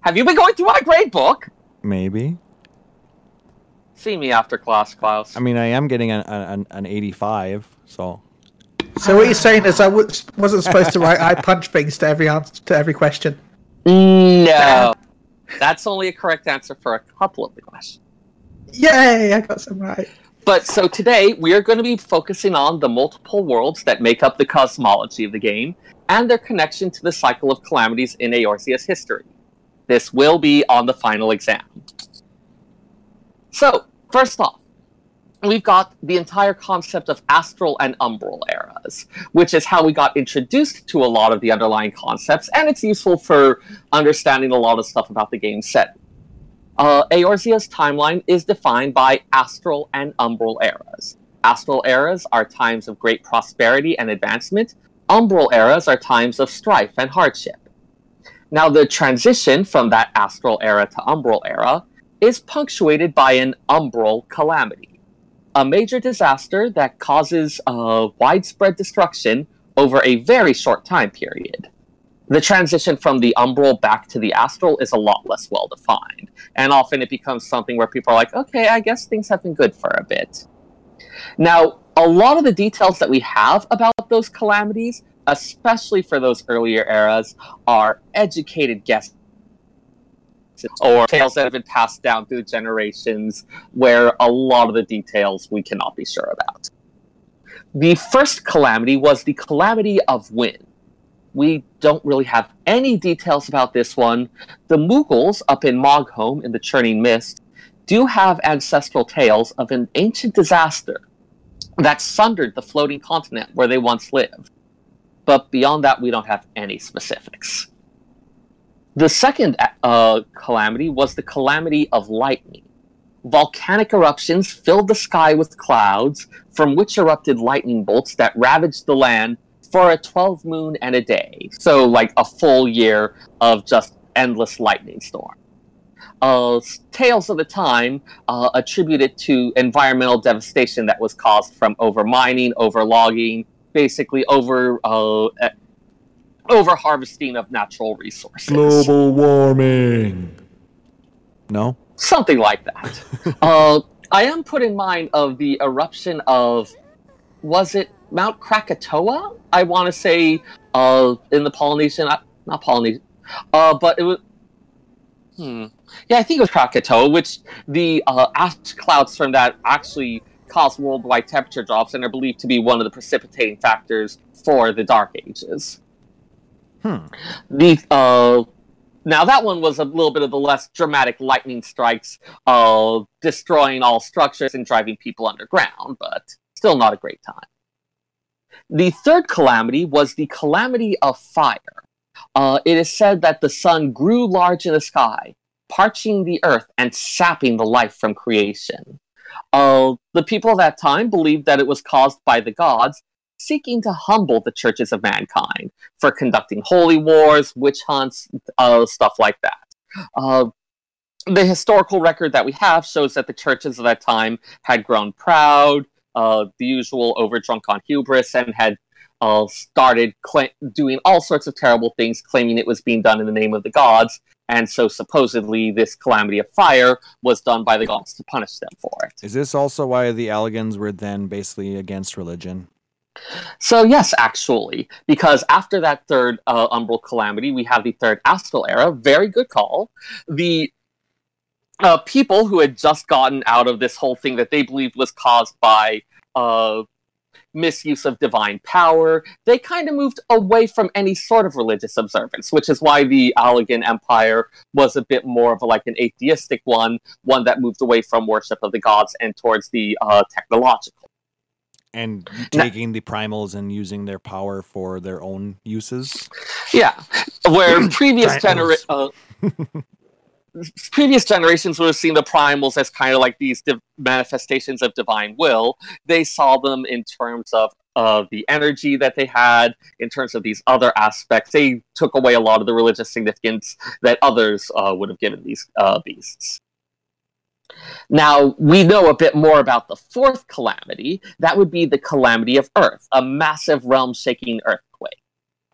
Have you been going through my grade book? Maybe. See me after class, Klaus. I mean, I am getting an an, an 85, so So what you're saying is I w- wasn't supposed to write I punch things to every answer to every question. no. That's only a correct answer for a couple of the questions. Yay! I got some right. But so today we are going to be focusing on the multiple worlds that make up the cosmology of the game and their connection to the cycle of calamities in Eorzea's history. This will be on the final exam. So, first off, we've got the entire concept of astral and umbral eras, which is how we got introduced to a lot of the underlying concepts, and it's useful for understanding a lot of stuff about the game set. Uh, Eorzea's timeline is defined by astral and umbral eras. Astral eras are times of great prosperity and advancement. Umbral eras are times of strife and hardship. Now, the transition from that astral era to umbral era is punctuated by an umbral calamity, a major disaster that causes uh, widespread destruction over a very short time period. The transition from the umbral back to the astral is a lot less well defined and often it becomes something where people are like, okay, I guess things have been good for a bit. Now, a lot of the details that we have about those calamities, especially for those earlier eras, are educated guesses or tales that have been passed down through generations where a lot of the details we cannot be sure about. The first calamity was the calamity of wind. We don't really have any details about this one. The Moogles up in Moghome in the Churning Mist do have ancestral tales of an ancient disaster that sundered the floating continent where they once lived. But beyond that, we don't have any specifics. The second uh, calamity was the calamity of lightning. Volcanic eruptions filled the sky with clouds, from which erupted lightning bolts that ravaged the land for a 12 moon and a day. So, like a full year of just endless lightning storm. Uh, tales of the time uh, attribute it to environmental devastation that was caused from over mining, over logging, basically over uh, over harvesting of natural resources. Global warming. no. something like that. [laughs] uh, I am put in mind of the eruption of, was it Mount Krakatoa? I want to say uh, in the Polynesian, uh, not Polynesian, uh, but it was. Hmm. Yeah, I think it was Krakatoa, which the uh, ash clouds from that actually caused worldwide temperature drops and are believed to be one of the precipitating factors for the Dark Ages. Hmm. The uh, now that one was a little bit of the less dramatic lightning strikes, uh, destroying all structures and driving people underground, but still not a great time. The third calamity was the calamity of fire. Uh, it is said that the sun grew large in the sky, parching the earth and sapping the life from creation. Uh, the people of that time believed that it was caused by the gods seeking to humble the churches of mankind for conducting holy wars, witch hunts, uh, stuff like that. Uh, the historical record that we have shows that the churches of that time had grown proud, uh, the usual overdrunk on hubris, and had uh, started cla- doing all sorts of terrible things, claiming it was being done in the name of the gods. And so supposedly this calamity of fire was done by the gods to punish them for it. Is this also why the Allagans were then basically against religion? So yes, actually, because after that third uh, umbral calamity, we have the third astral era. Very good call. The uh, people who had just gotten out of this whole thing that they believed was caused by uh, misuse of divine power. They kind of moved away from any sort of religious observance, which is why the Allagan Empire was a bit more of a, like an atheistic one, one that moved away from worship of the gods and towards the uh, technological. And taking the primals and using their power for their own uses. Yeah, where [clears throat] previous genera- uh, previous generations would have seen the primals as kind of like these div- manifestations of divine will. They saw them in terms of of the energy that they had, in terms of these other aspects. They took away a lot of the religious significance that others uh, would have given these uh, beasts. Now, we know a bit more about the fourth calamity. That would be the calamity of Earth, a massive realm shaking earthquake.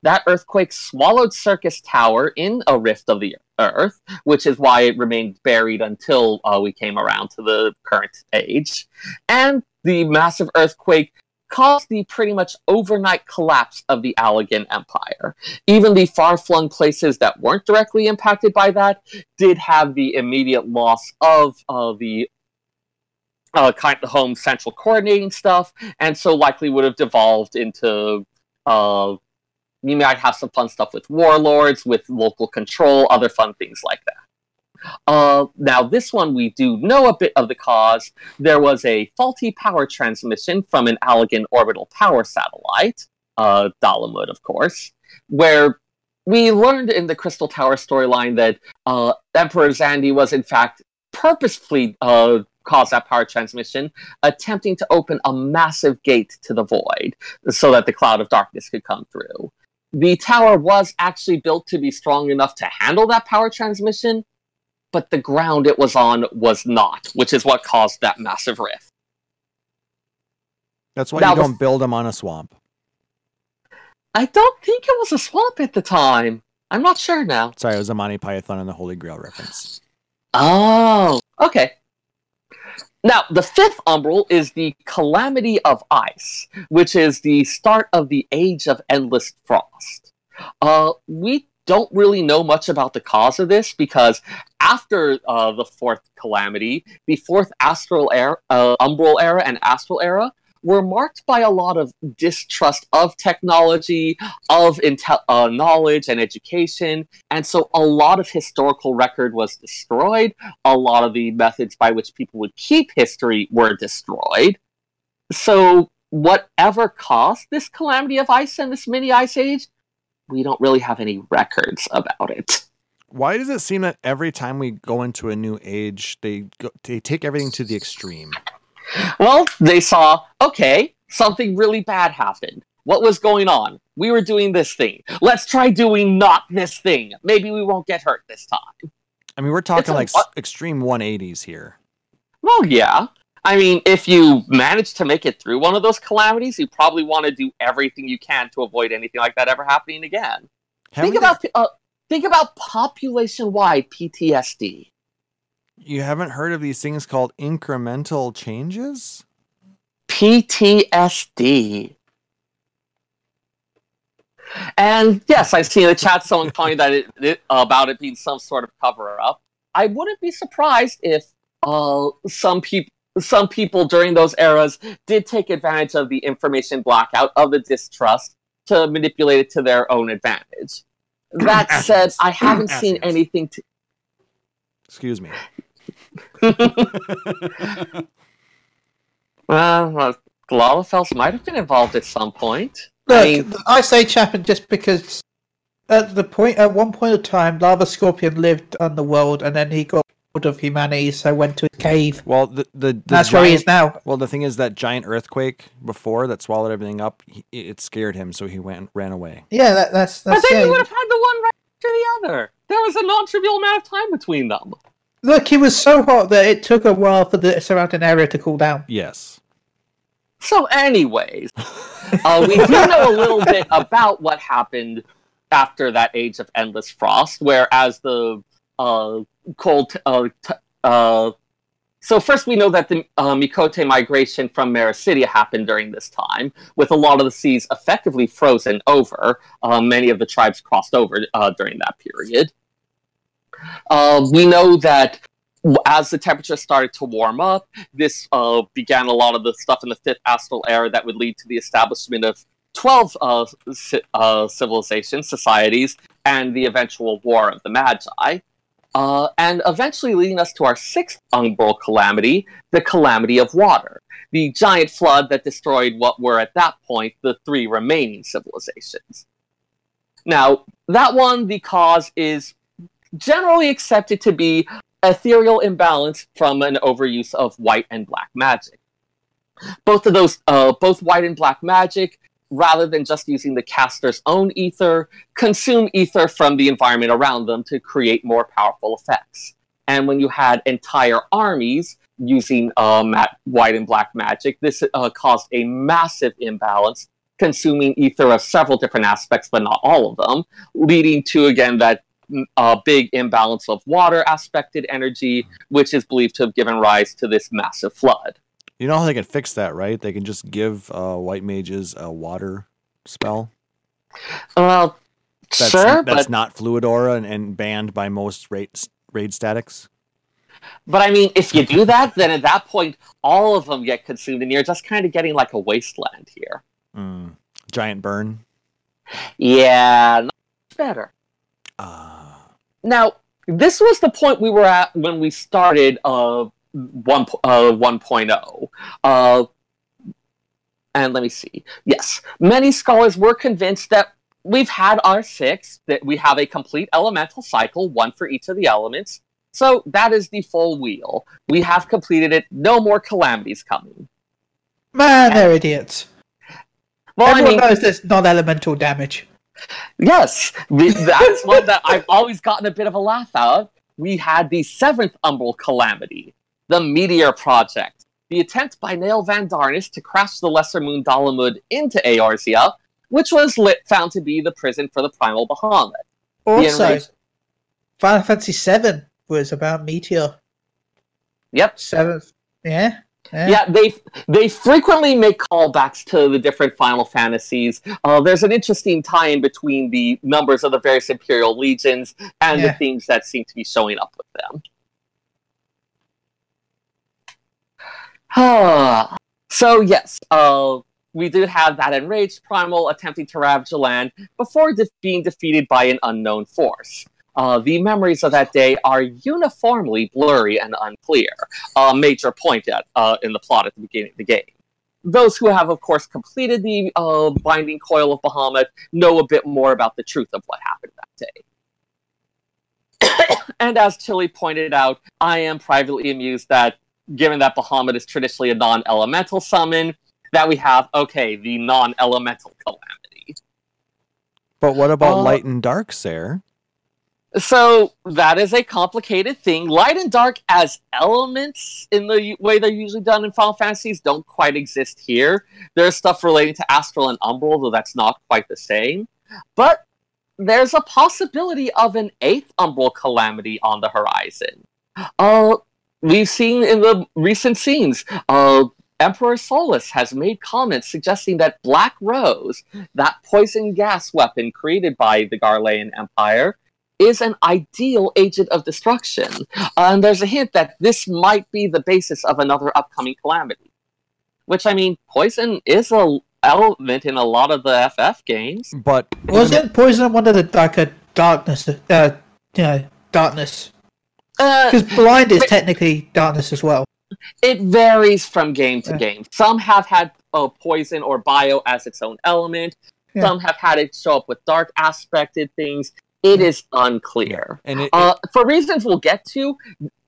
That earthquake swallowed Syrcus Tower in a rift of the Earth, which is why it remained buried until uh, we came around to the current age. And the massive earthquake caused the pretty much overnight collapse of the Allagan Empire. Even the far flung places that weren't directly impacted by that did have the immediate loss of uh, the uh, kind of home central coordinating stuff, and so likely would have devolved into. Uh, you might have some fun stuff with warlords, with local control, other fun things like that. Uh, now, this one we do know a bit of the cause. There was a faulty power transmission from an Allagan orbital power satellite, uh, Dalamud, of course, where we learned in the Crystal Tower storyline that uh, Emperor Xande was, in fact, purposefully uh, caused that power transmission, attempting to open a massive gate to the void so that the cloud of darkness could come through. The tower was actually built to be strong enough to handle that power transmission, but the ground it was on was not, which is what caused that massive rift. That's why Now you the- don't build them on a swamp. I don't think it was a swamp at the time. I'm not sure now. Sorry, it was a Monty Python and the Holy Grail reference. Oh, okay. Now, the fifth umbral is the Calamity of Ice, which is the start of the Age of Endless Frost. Uh, we don't really know much about the cause of this because after uh, the fourth calamity, the fourth astral era, uh, umbral era and astral era were marked by a lot of distrust of technology, of uh, knowledge and education, and so a lot of historical record was destroyed. A lot of the methods by which people would keep history were destroyed. So, whatever caused this calamity of ice and this mini ice age, we don't really have any records about it. Why does it seem that every time we go into a new age, they go, they take everything to the extreme? Well, they saw, okay, something really bad happened. What was going on? We were doing this thing. Let's try doing not this thing. Maybe we won't get hurt this time. I mean, we're talking a like extreme 180s here. Well, yeah. I mean, if you manage to make it through one of those calamities, you probably want to do everything you can to avoid anything like that ever happening again. Have think about uh, think about population-wide PTSD. you haven't heard of these things called incremental changes? PTSD. And yes, I see in the chat someone calling that it, [laughs] it, about it being some sort of cover up. I wouldn't be surprised if uh, some people some people during those eras did take advantage of the information blackout of the distrust to manipulate it to their own advantage. That [clears throat] said, I haven't seen anything to Excuse me. [laughs] well, well Lalafells might have been involved at some point. Look, I mean- the Ice Age just because at the point at one point of time, Lava Scorpion lived on the world, and then he got bored of humanity, so went to a cave. Well, the the, the That's where he is now. Well, the thing is that giant earthquake before that swallowed everything up, he, it scared him, so he went ran away. Yeah, that, that's But that's. then yeah. you would have had the one right after the other. There was a non-trivial amount of time between them. Look, he was so hot that it took a while for the surrounding area to cool down. Yes. So, anyways, uh, we do know a little [laughs] bit about what happened after that age of endless frost, where as the uh, cold. Uh, t- uh, so first, we know that the uh, Miqo'te migration from Meracydia happened during this time, with a lot of the seas effectively frozen over. Uh, many of the tribes crossed over uh, during that period. Uh, we know that as the temperature started to warm up, this uh, began a lot of the stuff in the fifth astral era that would lead to the establishment of 12 uh, uh, civilizations, societies, and the eventual War of the Magi. Uh, and eventually leading us to our sixth umbral calamity, the calamity of water, the giant flood that destroyed what were at that point the three remaining civilizations. Now, that one, the cause is generally accepted to be ethereal imbalance from an overuse of white and black magic. Both of those, uh, both white and black magic, rather than just using the caster's own ether, consume ether from the environment around them to create more powerful effects. And when you had entire armies using uh, white and black magic, this uh, caused a massive imbalance, consuming ether of several different aspects, but not all of them, leading to again that mm, uh, big imbalance of water aspected energy, which is believed to have given rise to this massive flood. You know how they can fix that, right? They can just give uh, white mages a water spell. Well, That's, sure, that's but not fluid aura and, and banned by most raid, raid statics. but I mean, if you do that, then at that point, all of them get consumed, and you're just kind of getting like a wasteland here. Mm. Giant burn. Yeah, not better. Uh, Now, this was the point we were at when we started uh, one uh, 1.0. Uh, and let me see. Yes, many scholars were convinced that we've had our six, that we have a complete elemental cycle, one for each of the elements. So that is the full wheel. We have completed it. No more calamities coming. Man, they're idiots. Well, I Everyone mean, knows there's non-elemental damage. Yes, [laughs] that's one that I've always gotten a bit of a laugh out of. We had the seventh Umbral Calamity, the Meteor Project, the attempt by Nael van Darnus to crash the Lesser Moon Dalamud into Eorzea, which was lit, found to be the prison for the Primal Bahamut. Also, enraged- Final Fantasy VII was about Meteor. Yep. Seventh. Yeah. Yeah. Yeah, they they frequently make callbacks to the different Final Fantasies. Uh, there's an interesting tie-in between the numbers of the various Imperial legions and the Yeah. themes that seem to be showing up with them. So yes, uh, we do have that enraged primal attempting to ravage the land before de- being defeated by an unknown force. Uh, the memories of that day are uniformly blurry and unclear a major point at, uh, in the plot at the beginning of the game. Those who have, of course, completed the uh, Binding Coil of Bahamut know a bit more about the truth of what happened that day. [coughs] and as Chili pointed out, I am privately amused that, given that Bahamut is traditionally a non elemental summon, that we have, okay, the non elemental calamity. but what about Uh, light and dark, Sarah? So that is a complicated thing. Light and dark as elements in the way they're usually done in Final Fantasies don't quite exist here. There's stuff relating to Astral and Umbral, though that's not quite the same. But there's a possibility of an eighth Umbral calamity on the horizon. Uh, we've seen in the recent scenes, uh, Emperor Solus has made comments suggesting that Black Rose, that poison gas weapon created by the Garlean Empire, is an ideal agent of destruction. Uh, and there's a hint that this might be the basis of another upcoming calamity. Which, I mean, poison is a element in a lot of the FF games. But Wasn't poison one of the like a darkness? Uh, you know, darkness. Uh, Because blind is technically darkness as well. it varies from game to Yeah. game. Some have had uh, poison or bio as its own element. Yeah. Some have had it show up with dark aspected things. It is unclear. and it, Uh, for reasons we'll get to,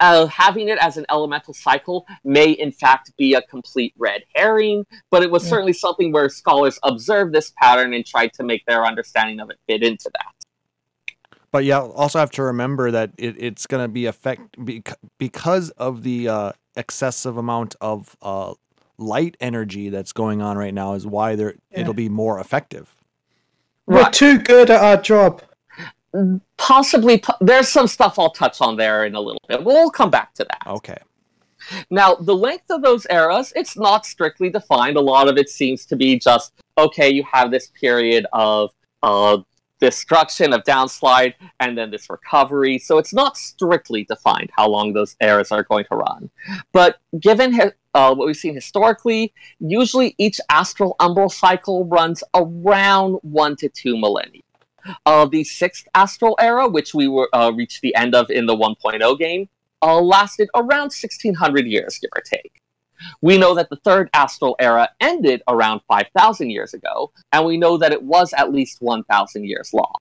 uh, having it as an elemental cycle may in fact be a complete red herring, but it was Yeah. certainly something where scholars observed this pattern and tried to make their understanding of it fit into that. But yeah, also have to remember that it, it's going to be affect because of the uh, excessive amount of uh, light energy that's going on right now is why there Yeah. it'll be more effective. We're Right. too good at our job. Possibly, there's some stuff I'll touch on there in a little bit. We'll come back to that. Okay. Now, the length of those eras, it's not strictly defined. A lot of it seems to be just okay, you have this period of uh, destruction, of downslide, and then this recovery. So it's not strictly defined how long those eras are going to run. But given uh, what we've seen historically, usually each astral umbral cycle runs around one to two millennia. Uh, the sixth astral era, which we were uh, reached the end of in the 1.0 game, uh, lasted around 1600 years, give or take. We know that the third astral era ended around 5,000 years ago, and we know that it was at least 1,000 years long.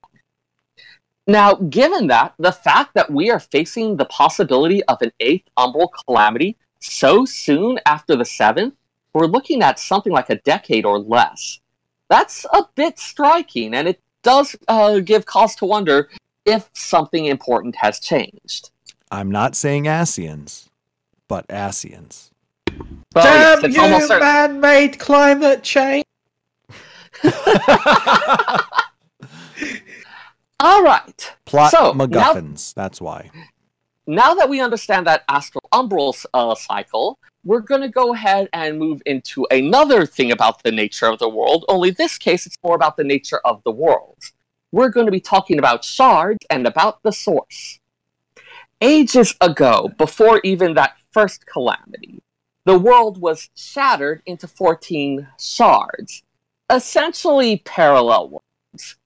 Now, given that, the fact that we are facing the possibility of an eighth umbral calamity so soon after the seventh, we're looking at something like a decade or less. That's a bit striking, and it does uh, give cause to wonder if something important has changed. I'm not saying Ascians, but Ascians. Well, Damn it's you, almost man-made climate change! [laughs] All right. Plot So, now- That's why. now that we understand that astral umbral uh, cycle, we're going to go ahead and move into another thing about the nature of the world. Only this case, it's more about the nature of the world. We're going to be talking about shards and about the source. Ages ago, before even that first calamity, the world was shattered into 14 shards, essentially parallel worlds.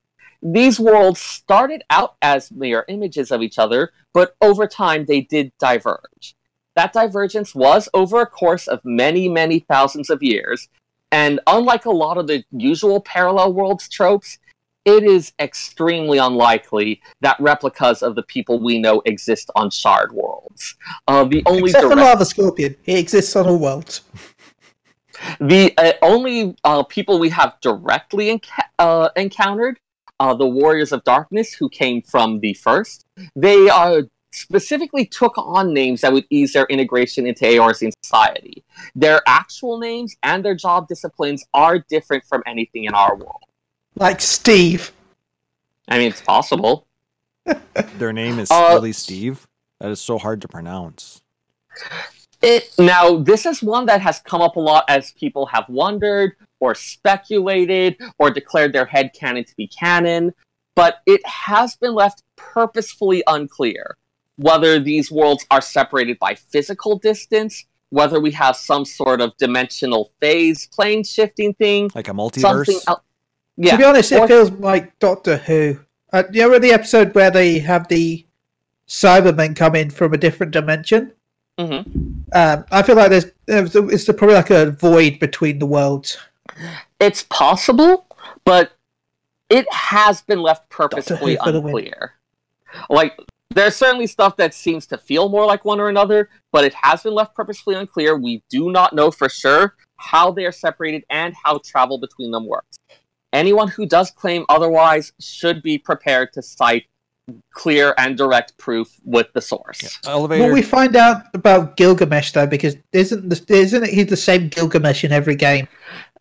These worlds started out as mirror images of each other, but over time they did diverge. That divergence was over a course of many, many thousands of years, and unlike a lot of the usual parallel worlds tropes, it is extremely unlikely that replicas of the people we know exist on shard worlds. Uh, the only Except for direct- Lava Scorpion, he exists on all worlds. the uh, only uh, people we have directly enca- uh, encountered the Warriors of Darkness, who came from the first. They uh, specifically took on names that would ease their integration into Eorzean society. Their actual names and their job disciplines are different from anything in our world. Like Steve. I mean, it's possible. [laughs] Their name is Uh, really Steve. That is so hard to pronounce. It now this is one that has come up a lot as people have wondered or speculated or declared their head canon to be canon, but it has been left purposefully unclear whether these worlds are separated by physical distance, whether we have some sort of dimensional phase plane shifting thing, Like a multiverse. something else. Yeah, To be honest, it or- feels like Doctor Who. Uh, you know, the episode where they have the Cybermen come in from a different dimension. Mhm. Um, I feel like there's, there's it's probably like a void between the worlds. It's possible, but it has been left purposefully the unclear. Like, there's certainly stuff that seems to feel more like one or another, but it has been left purposefully unclear. We do not know for sure how they are separated and how travel between them works. Anyone who does claim otherwise should be prepared to cite clear and direct proof with the source. Elevator. Will we find out about Gilgamesh though? Because isn't the, isn't it, he the same Gilgamesh in every game?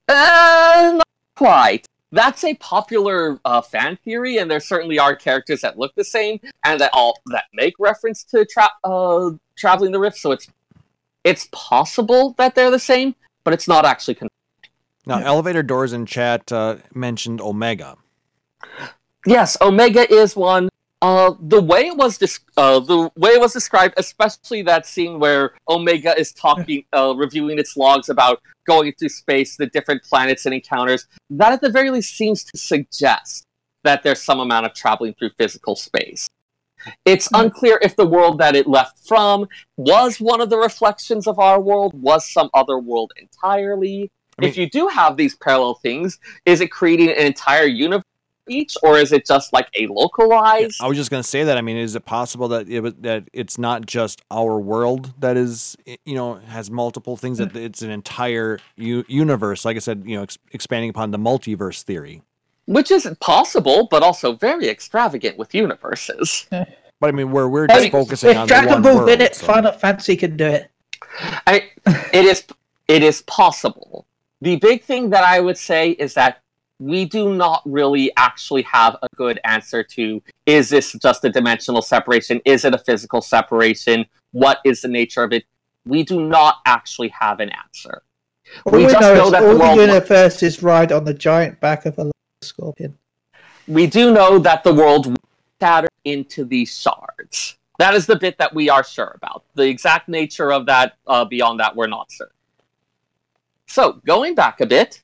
Uh, not quite. That's a popular uh, fan theory, and there certainly are characters that look the same and that all that make reference to tra- uh, traveling the rift. So it's it's possible that they're the same, but it's not actually. Con- now, elevator doors in chat uh, mentioned Omega. yes, Omega is one. Uh, the way it was dis- uh, the way it was described, especially that scene where Omega is talking, [laughs] uh, reviewing its logs about going into space, the different planets and encounters, that at the very least seems to suggest that there's some amount of traveling through physical space. It's unclear if the world that it left from was one of the reflections of our world, was some other world entirely. I mean- if you do have these parallel things, is it creating an entire universe each, or is it just like a localized? I was just going to say that. I mean, is it possible that it, that it's not just our world that is, you know, has multiple things? That hmm. it's an entire u- universe. Like I said, you know, ex- expanding upon the multiverse theory. Which isn't possible, but also very extravagant with universes. [laughs] But I mean, where we're I just mean, focusing If on the Dragon one Ball world. did it, so- Final Fantasy can do it. I, it is it is possible. The big thing that I would say is that we do not really actually have a good answer to is this just a dimensional separation? Is it a physical separation? What is the nature of it? We do not actually have an answer. All We we, just know, know is that the all the world- universes ride on the giant back of a scorpion. we do know that the world shattered into these shards. That is the bit that we are sure about. The exact nature of that, uh, beyond that, we're not certain. So, going back a bit,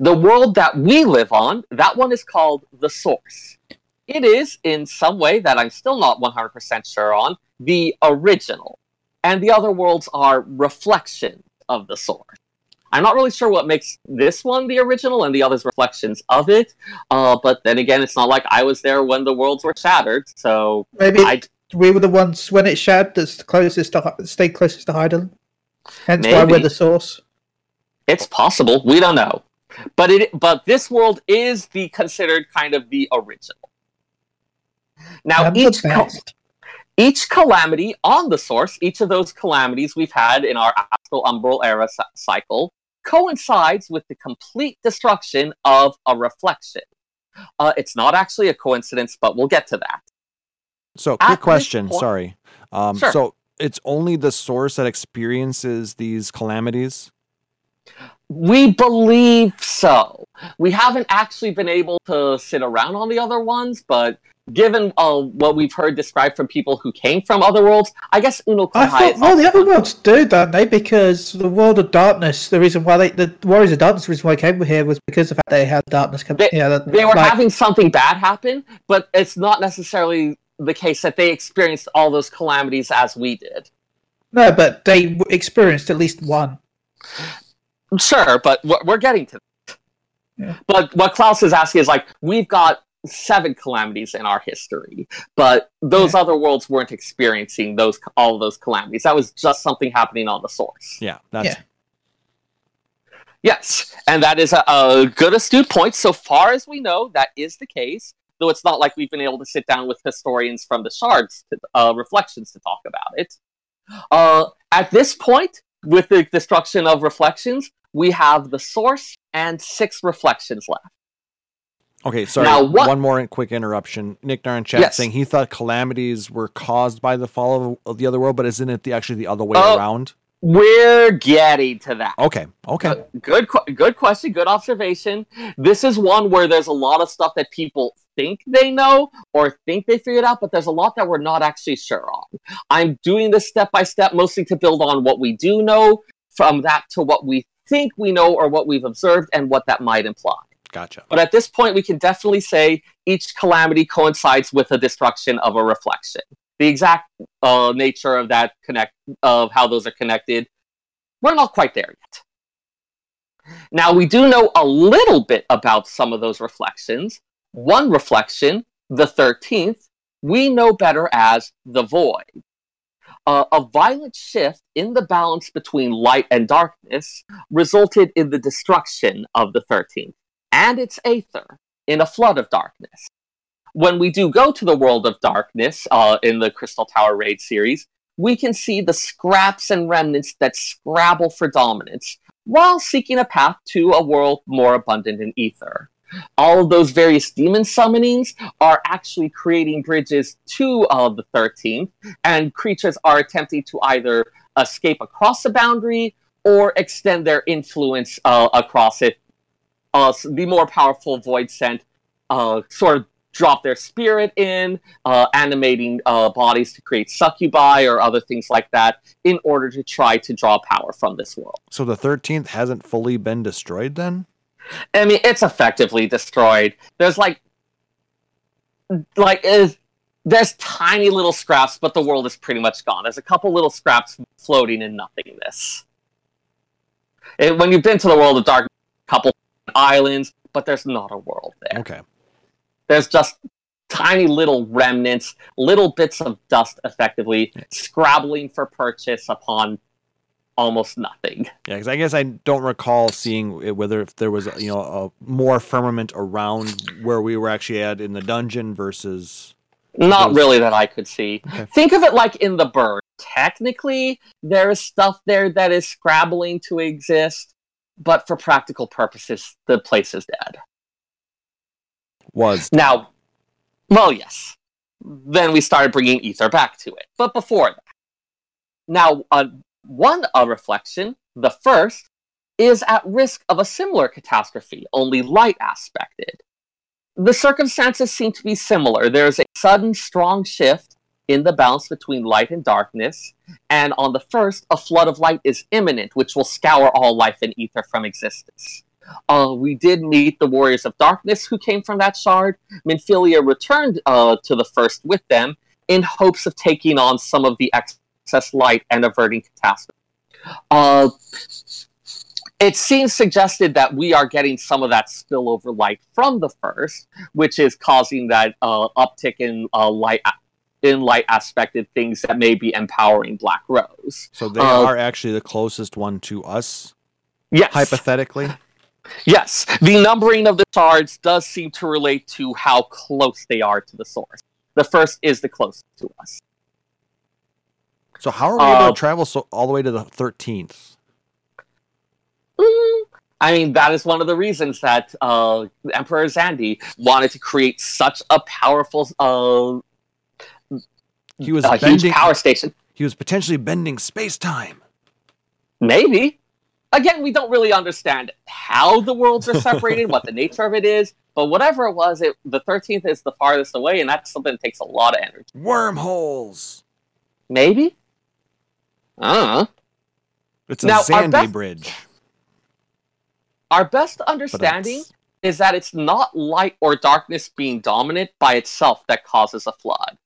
the world that we live on, that one is called the Source. It is, in some way that I'm still not 100% sure on, the original. And the other worlds are reflections of the Source. I'm not really sure what makes this one the original and the others reflections of it. Uh, but then again, it's not like I was there when the worlds were shattered, so Maybe I- we were the ones when it shattered to stayed closest to Hyden. Hence why we're the source. It's possible. We don't know. But it but this world is the considered kind of the original. Now I'm the each co- each calamity on the source, each of those calamities we've had in our astral umbral era cy- cycle coincides with the complete destruction of a reflection. Uh, it's not actually a coincidence, but we'll get to that. So, At quick this question. point- Sorry. Um, Sure. So, it's only the source that experiences these calamities. We believe so. We haven't actually been able to sit around on the other ones, but given uh, what we've heard described from people who came from other worlds, I guess Uno I thought, well, the other worlds do, don't they? Because the world of darkness, the reason why they, the Warriors of Darkness, the reason why they came here was because of the fact they had darkness come. They- that, they were like, having something bad happen, but it's not necessarily the case that they experienced all those calamities as we did. no, but they experienced at least one. Sure, but we're, we're getting to that. Yeah. But what Klaus is asking is like, we've got seven calamities in our history, but those other worlds weren't experiencing those all of those calamities. That was just something happening on the source. Yeah, that's Yeah. Yes, and that is a, a good astute point. So far as we know, that is the case. Though it's not like we've been able to sit down with historians from the shards, to, uh, reflections, to talk about it. Uh, at this point, with the destruction of reflections, we have the source and six reflections left. Okay, sorry. Now, what- One more quick interruption. Nick Darn chat Yes. saying he thought calamities were caused by the fall of, the other world, but isn't it the, actually the other way Oh. around? We're getting to that. Okay, okay. Good, good question. Good observation. This is one where there's a lot of stuff that people think they know or think they figured out, but there's a lot that we're not actually sure on. I'm doing this step by step, mostly to build on what we do know, from that to what we think we know or what we've observed, and what that might imply. Gotcha. But at this point, we can definitely say each calamity coincides with the destruction of a reflection. The exact uh, nature of that connect of how those are connected, we're not quite there yet. Now we do know a little bit about some of those reflections. One reflection, the thirteenth, we know better as the void. Uh, a violent shift in the balance between light and darkness resulted in the destruction of the 13th and its aether in a flood of darkness. When we do go to the world of darkness uh, in the Crystal Tower Raid series, we can see the scraps and remnants that scrabble for dominance while seeking a path to a world more abundant in ether. All of those various demon summonings are actually creating bridges to uh, the 13th, and creatures are attempting to either escape across the boundary or extend their influence uh, across it uh, the more powerful voidsent uh, sort of drop their spirit in, uh, animating uh, bodies to create succubi or other things like that in order to try to draw power from this world. So the 13th hasn't fully been destroyed then? I mean, it's effectively destroyed. There's like, like, is there's tiny little scraps, but the world is pretty much gone. There's a couple little scraps floating in nothingness. And when you've been to the world of dark, couple islands, but there's not a world there. Okay. There's just tiny little remnants, little bits of dust, effectively scrabbling for purchase upon almost nothing. Yeah, because I guess I don't recall seeing it- whether if there was you know a more firmament around where we were actually at in the dungeon versus. Not Those- really that I could see. Okay. Think of it like in the bird. Technically, there is stuff there that is scrabbling to exist, but for practical purposes, the place is dead. Was Now, well, yes. Then we started bringing ether back to it. But before that, now, uh, one a reflection, the first, is at risk of a similar catastrophe, only light aspected. the circumstances seem to be similar. There's a sudden, strong shift in the balance between light and darkness, and on the first, a flood of light is imminent, which will scour all life and ether from existence. Uh, we did meet the Warriors of Darkness who came from that shard. Minfilia returned uh, to the first with them in hopes of taking on some of the excess light and averting catastrophe. Uh, it seems suggested that we are getting some of that spillover light from the first, which is causing that uh, uptick in uh, light in light aspected things that may be empowering Black Rose. So they Uh, are actually the closest one to us, Yes, hypothetically. yes. The numbering of the shards does seem to relate to how close they are to the source. The first is the closest to us. So how are we able Uh, to travel so all the way to the thirteenth? Mm, I mean, that is one of the reasons that uh, Emperor Xande wanted to create such a powerful, uh, He was a huge power station. He was potentially bending space time. Maybe. Again, we don't really understand how the worlds are separated, what the [laughs] nature of it is, but whatever it was, it, the 13th is the farthest away, and that's something that takes a lot of energy. Wormholes. Maybe? I don't. It's a Now, our Xande best- bridge. Our best understanding is that it's not light or darkness being dominant by itself that causes a flood,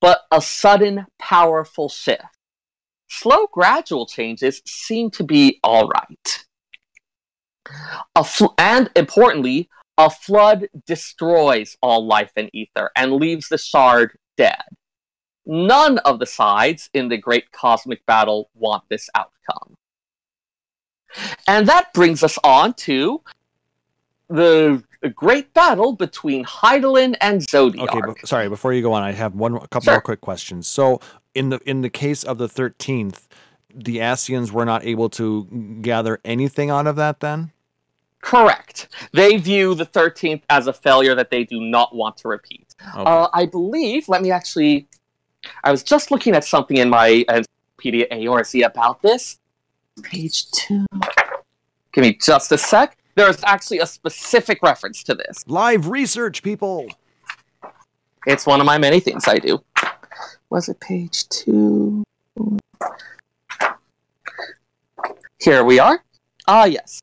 but a sudden, powerful shift. Slow, gradual changes seem to be all right. A fl- and importantly, a flood destroys all life in ether and leaves the shard dead. None of the sides in the great cosmic battle want this outcome. And that brings us on to the great battle between Hydaelyn and Zodiark. Okay, but, sorry. Before you go on, I have one, a couple Sure. more quick questions. So, in the in the case of the thirteenth, the Ascians were not able to gather anything out of that. Then, Correct. They view the 13th as a failure that they do not want to repeat. okay. Uh, I believe, let me actually. I was just looking at something in my Encyclopaedia Eorzea about this. Page two. Give me just a sec. There's actually a specific reference to this. live research, people. It's one of my many things I do. Was it page two? Here we are. Ah, yes.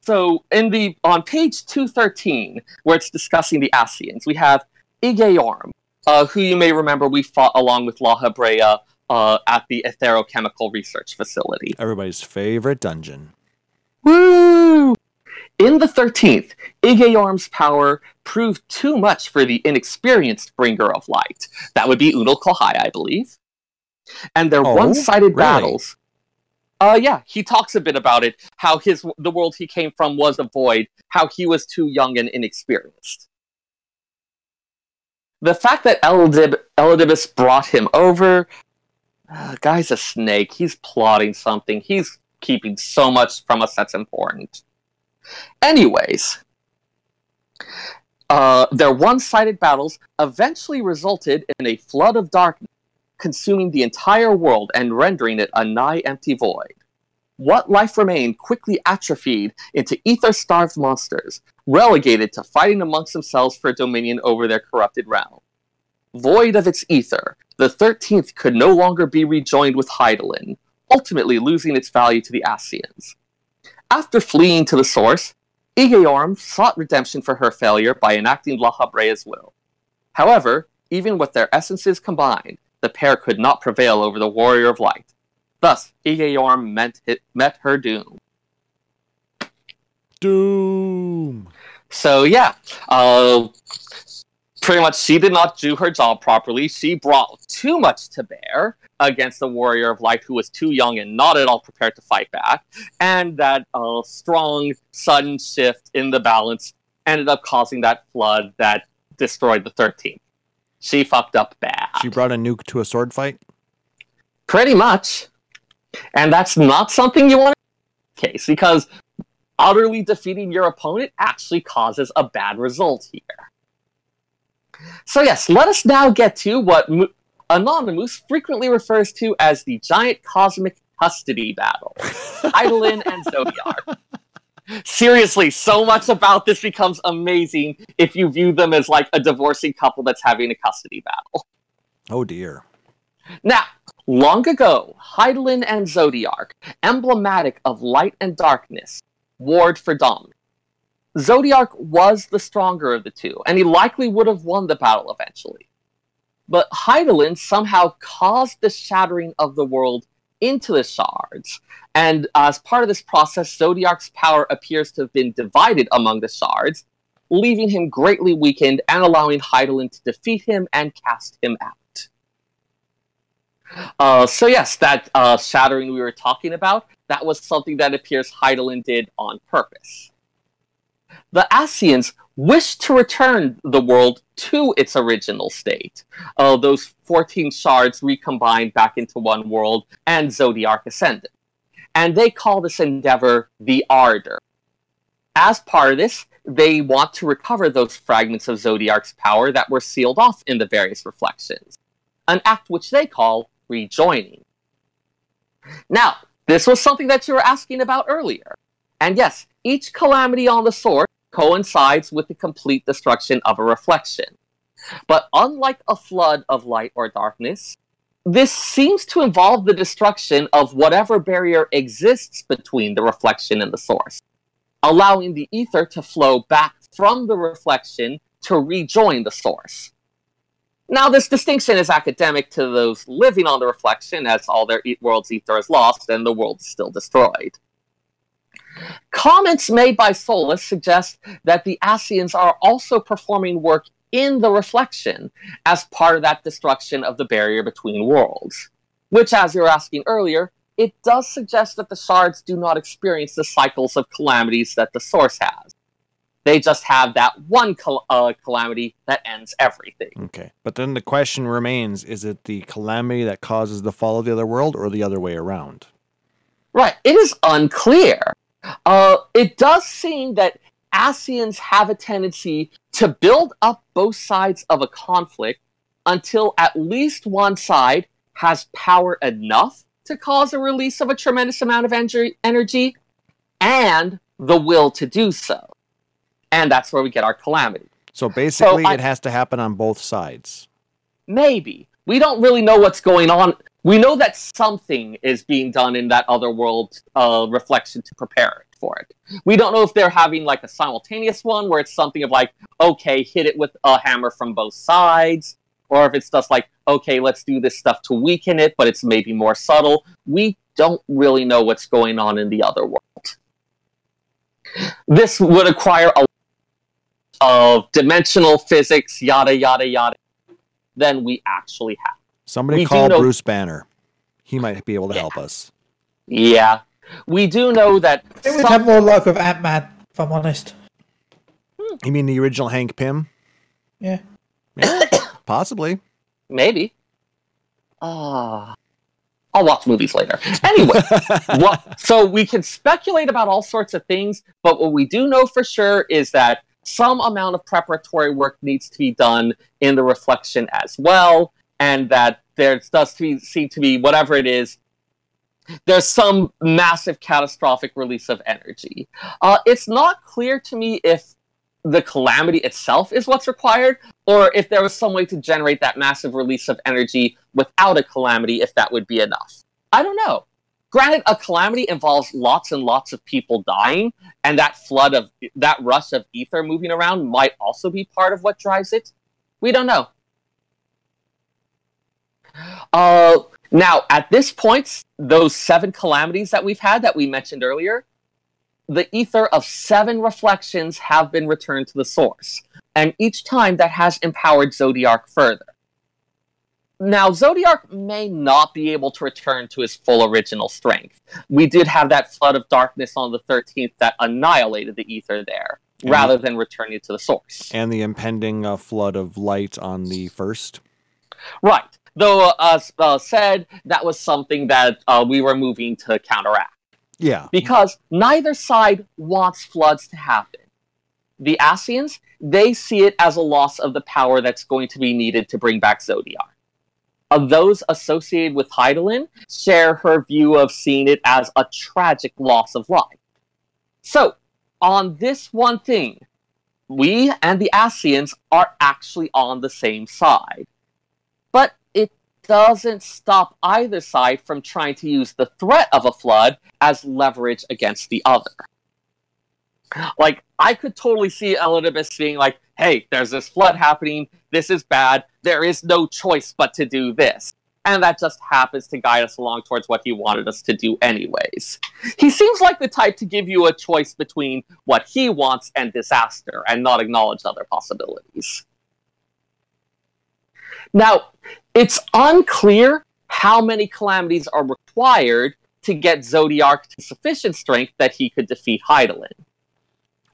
So in the on page two thirteen, where it's discussing the Ascians, we have Igeyorhm, uh, who you may remember we fought along with Lahabrea uh, at the Aetherochemical Research Facility. Everybody's favorite dungeon. Woo! In the 13th, Igeyorhm's power proved too much for the inexperienced bringer of light. That would be Unukalhai, I believe. And their Oh, one-sided really? battles. Uh yeah, he talks a bit about it, how his the world he came from was a void, how he was too young and inexperienced. The fact that Elidib- Elidibus brought him over, uh, guy's a snake. He's plotting something. He's keeping so much from us that's important. Anyways, uh, their one sided battles eventually resulted in a flood of darkness, consuming the entire world and rendering it a nigh empty void. What life remained quickly atrophied into ether starved monsters, relegated to fighting amongst themselves for dominion over their corrupted realm. Void of its ether, the 13th could no longer be rejoined with Hydaelyn, ultimately losing its value to the Ascians. After fleeing to the source, Igeyorhm sought redemption for her failure by enacting La will. However, even with their essences combined, the pair could not prevail over the Warrior of Light. Thus, Igeyorhm met, met her doom. Doom. So yeah, uh, pretty much she did not do her job properly. She brought too much to bear against the warrior of light who was too young and not at all prepared to fight back. And that uh, strong, sudden shift in the balance ended up causing that flood that destroyed the 13th. She fucked up bad. She brought a nuke to a sword fight. Pretty much. And that's not something you want to case because utterly defeating your opponent actually causes a bad result here. So yes, let us now get to what Mo- Anonymous frequently refers to as the giant cosmic custody battle. Hydaelyn and Zodiark. Seriously, so much about this becomes amazing if you view them as like a divorcing couple that's having a custody battle. Oh dear. Now, long ago, Hydaelyn and Zodiark, emblematic of light and darkness, warred for dominance. Zodiark was the stronger of the two, and he likely would have won the battle eventually. But Hydaelyn somehow caused the shattering of the world into the shards, and as part of this process, Zodiark's power appears to have been divided among the shards, leaving him greatly weakened and allowing Hydaelyn to defeat him and cast him out. Uh, so yes, that uh, shattering we were talking about, that was something that appears Hydaelyn did on purpose. The Ascians wished to return the world to its original state. Uh, those 14 shards recombined back into one world, and Zodiark ascended. And they call this endeavor the Ardor. As part of this, they want to recover those fragments of Zodiark's power that were sealed off in the various reflections, an act which they call rejoining. Now, this was something that you were asking about earlier. And yes, each calamity on the sword coincides with the complete destruction of a reflection. But unlike a flood of light or darkness, this seems to involve the destruction of whatever barrier exists between the reflection and the source, allowing the ether to flow back from the reflection to rejoin the source. Now, this distinction is academic to those living on the reflection, as all their world's ether is lost and the world is still destroyed. Comments made by Solus suggest that the Ascians are also performing work in the reflection as part of that destruction of the barrier between worlds. Which, as you were asking earlier, it does suggest that the shards do not experience the cycles of calamities that the source has. They just have that one cal- uh, calamity that ends everything. Okay. But then the question remains is it the calamity that causes the fall of the other world or the other way around? Right. It is unclear. Uh, it does seem that Ascians have a tendency to build up both sides of a conflict until at least one side has power enough to cause a release of a tremendous amount of ener- energy and the will to do so. And that's where we get our calamity. So basically, I- it has to happen on both sides. Maybe. We don't really know what's going on. We know that something is being done in that other world uh, reflection to prepare it for it. We don't know if they're having like a simultaneous one where it's something of like, okay, hit it with a hammer from both sides, or if it's just like, okay, let's do this stuff to weaken it, but it's maybe more subtle. We don't really know what's going on in the other world. This would acquire a of dimensional physics, yada yada yada, than we actually have. Somebody We call know- Bruce Banner. He might be able to Yeah. help us. Yeah, we do know that. It would some- have more luck with Ant Man, if I'm honest. You mean the original Hank Pym? Yeah. Yeah, [coughs] possibly. maybe. Ah, I'll watch movies later. Anyway, [laughs] what, so we can speculate about all sorts of things, but what we do know for sure is that some amount of preparatory work needs to be done in the reflection as well, and that there does to seem to be whatever it is. There's some massive catastrophic release of energy. Uh, it's not clear to me if the calamity itself is what's required, or if there was some way to generate that massive release of energy without a calamity, if that would be enough. I don't know. Granted, a calamity involves lots and lots of people dying, and that flood of that rush of ether moving around might also be part of what drives it. We don't know. Uh, now, at this point, those seven calamities that we've had that we mentioned earlier, the ether of seven reflections have been returned to the source, and each time that has empowered Zodiark further. Now, Zodiark may not be able to return to his full original strength. We did have that flood of darkness on the 13th that annihilated the ether there, Mhm. rather than returning to the source. And the impending uh, flood of light on the first. Right. Though, uh, as uh, said, that was something that uh, we were moving to counteract. Yeah. because neither side wants floods to happen. The Ascians, they see it as a loss of the power that's going to be needed to bring back Zodiark. Uh, those associated with Hydaelyn share her view of seeing it as a tragic loss of life. So, on this one thing, we and the Ascians are actually on the same side. But it doesn't stop either side from trying to use the threat of a flood as leverage against the other. Like, I could totally see Elidibus being like, hey, there's this flood happening, this is bad, there is no choice but to do this. And that just happens to guide us along towards what he wanted us to do, anyways. He seems like the type to give you a choice between what he wants and disaster, and not acknowledge other possibilities. Now, it's unclear how many calamities are required to get Zodiark to sufficient strength that he could defeat Hydaelyn.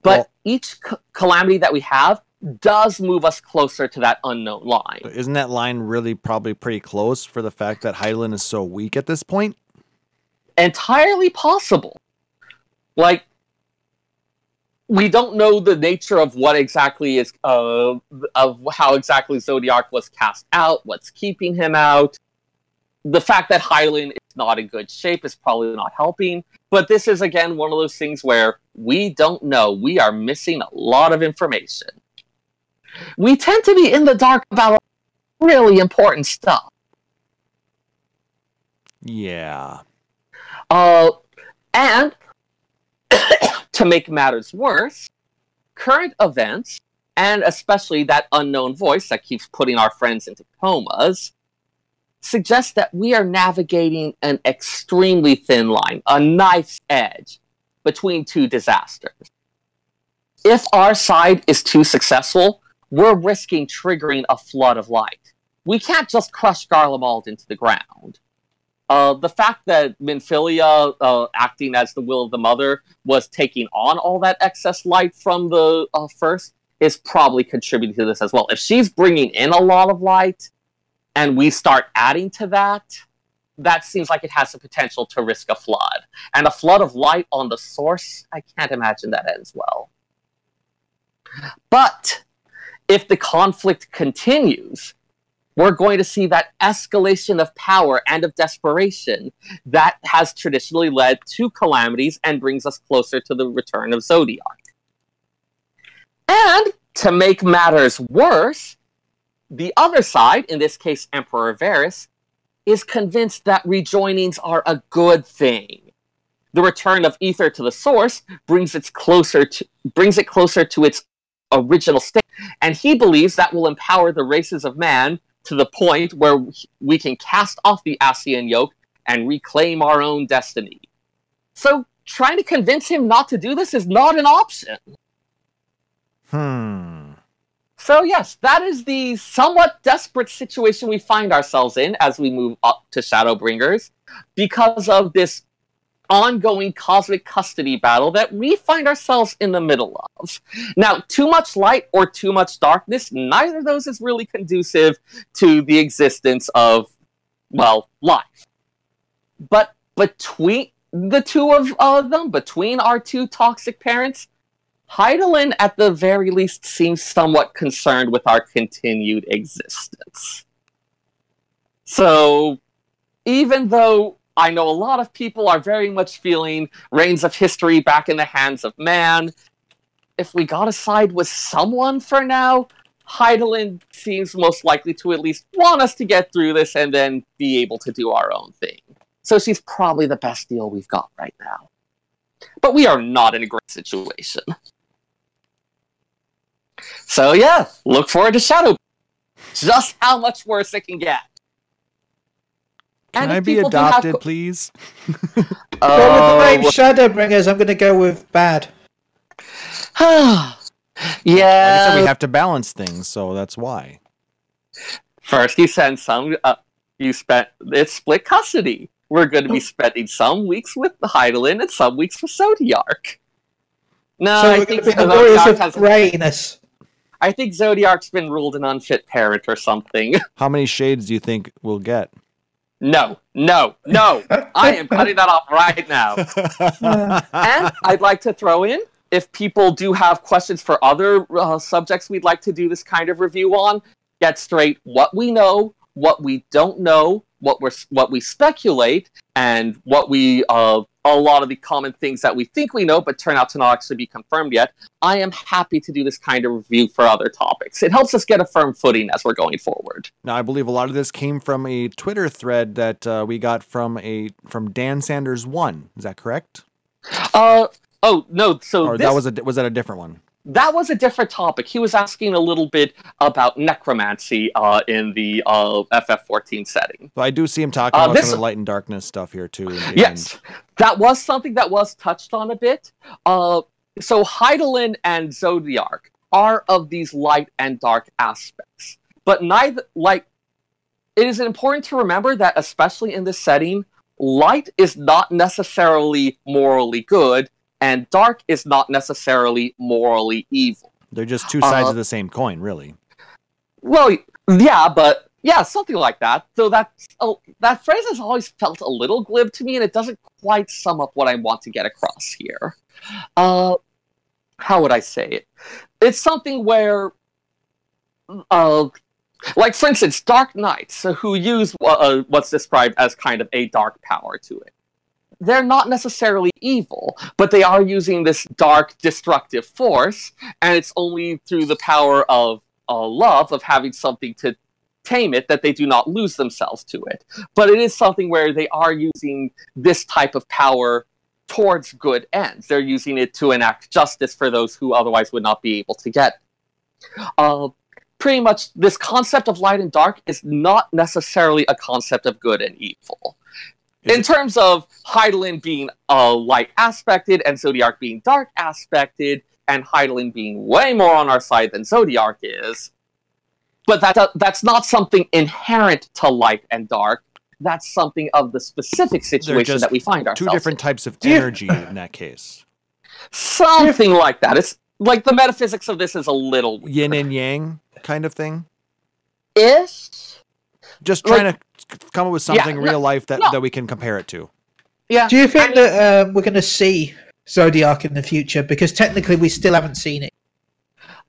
But Well- each c- calamity that we have does move us closer to that unknown line. Isn't that line really probably pretty close for the fact that Hydaelyn is so weak at this point? entirely possible. Like, we don't know the nature of what exactly is, uh, of how exactly Zodiark was cast out, what's keeping him out. The fact that Hydaelyn is not in good shape is probably not helping. But this is, again, one of those things where we don't know. We are missing a lot of information. We tend to be in the dark about really important stuff. Yeah. Uh, and [coughs] to make matters worse, current events, and especially that unknown voice that keeps putting our friends into comas, suggest that we are navigating an extremely thin line, a knife's edge, between two disasters. If our side is too successful, we're risking triggering a flood of light. We can't just crush Garlemald into the ground. Uh, the fact that Minfilia, uh, acting as the will of the mother, was taking on all that excess light from the uh, first is probably contributing to this as well. If she's bringing in a lot of light, and we start adding to that, that seems like it has the potential to risk a flood. And a flood of light on the source, I can't imagine that ends well. But if the conflict continues, we're going to see that escalation of power and of desperation that has traditionally led to calamities and brings us closer to the return of Zodiark. And to make matters worse, the other side, in this case Emperor Varis, is convinced that rejoinings are a good thing. The return of ether to the source brings it closer to brings it closer to its original state, and he believes that will empower the races of man to the point where we can cast off the Ascian yoke and reclaim our own destiny. So trying to convince him not to do this is not an option. Hmm. So yes, that is the somewhat desperate situation we find ourselves in as we move up to Shadowbringers because of this ongoing cosmic custody battle that we find ourselves in the middle of. Now, too much light or too much darkness, neither of those is really conducive to the existence of, well, life. But between the two of uh, them, between our two toxic parents, Hydaelyn, at the very least, seems somewhat concerned with our continued existence. So, even though I know a lot of people are very much feeling reigns of history back in the hands of man, if we gotta side with someone for now, Hydaelyn seems most likely to at least want us to get through this and then be able to do our own thing. So she's probably the best deal we've got right now. But we are not in a great situation. So yeah, look forward to Shadow. Just how much worse it can get. Can And I be people do have adopted, que- please? [laughs] Well, with Oh, the name Shadowbringers, I'm going to go with bad. [sighs] yeah. Like I said, we have to balance things, so that's why. First, you send some. Uh, you spent it's split custody. We're going to be spending some weeks with the Hydaelyn and some weeks with Zodiark. No, so I we're going think to be the Warriors of has, Greyness. I think Zodiark's been ruled an unfit parent or something. [laughs] How many shades do you think we'll get? No, no, no. I am cutting that off right now. and I'd like to throw in if people do have questions for other uh, subjects we'd like to do this kind of review on, get straight what we know, what we don't know, what we're what we speculate, and what we uh, a lot of the common things that we think we know but turn out to not actually be confirmed yet, I am happy to do this kind of review for other topics. It helps us get a firm footing as we're going forward. Now, I believe a lot of this came from a Twitter thread that uh, we got from a from Dan Sanders one. Is that correct? Uh oh no, so Or this, that was a was that a different one? That was a different topic. He was asking a little bit about necromancy uh, in the uh, FF14 setting. So I do see him talking Uh, about this- some of the light and darkness stuff here too. Yes, that was something that was touched on a bit. Uh, so Hydaelyn and Zodiark are of these light and dark aspects, but neither like it is important to remember that especially in this setting, light is not necessarily morally good, and dark is not necessarily morally evil. They're just two sides Uh, of the same coin, really. Well, yeah, but yeah, something like that. So that oh, that phrase has always felt a little glib to me, and it doesn't quite sum up what I want to get across here. Uh, how would I say it? It's something where, uh, like for instance, Dark Knights, uh, who use uh, what's described as kind of a dark power to it. They're not necessarily evil, but they are using this dark, destructive force, and it's only through the power of uh, love of having something to tame it that they do not lose themselves to it. But it is something where they are using this type of power towards good ends. They're using it to enact justice for those who otherwise would not be able to get. Uh, pretty much, this concept of light and dark is not necessarily a concept of good and evil. Is In it- terms of Hydaelyn being uh, light aspected and Zodiark being dark aspected, and Hydaelyn being way more on our side than Zodiark is. But that that's not something inherent to light and dark. That's something of the specific situation that we find ourselves Two different in. types of [laughs] energy in that case. Something like that. It's like the metaphysics of this is a little Yin and yang kind of thing. ish. Just Like- trying to come up with something no- real life that, no. that we can compare it to. Yeah. Do you think that um, we're going to see Zodiark in the future? Because technically, we still haven't seen it.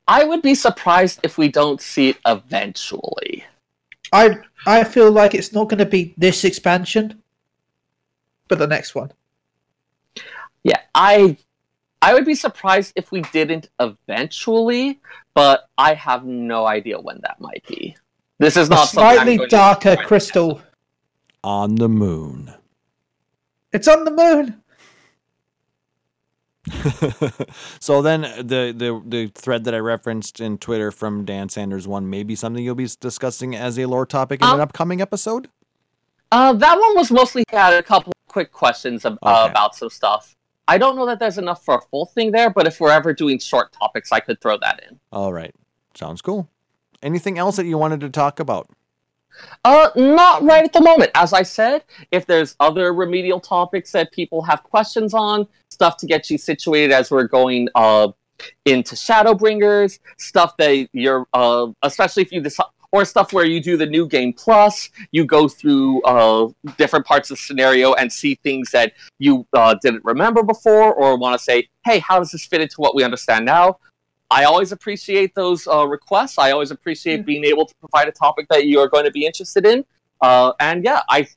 I would be surprised if we don't see it eventually. I I feel like it's not going to be this expansion, but the next one. Yeah, I I would be surprised if we didn't eventually, but I have no idea when that might be. This is A not something I'm slightly darker crystal. On the moon. It's on the moon. [laughs] so then the, the the thread that I referenced in Twitter from Dan Sanders one may be something you'll be discussing as a lore topic in an Um, upcoming episode. Uh, that one was mostly had a couple quick questions ab- uh, about some stuff. I don't know that there's enough for a full thing there, but if we're ever doing short topics, I could throw that in. All right, sounds cool. Anything else that you wanted to talk about? Uh, not right at the moment. As I said, if there's other remedial topics that people have questions on, stuff to get you situated as we're going uh into Shadowbringers, stuff that you're uh, especially if you decide. Or stuff where you do the new game plus, you go through uh, different parts of the scenario and see things that you uh, didn't remember before, or want to say, "Hey, how does this fit into what we understand now?" I always appreciate those uh, requests. I always appreciate being able to provide a topic that you are going to be interested in. Uh, and yeah, I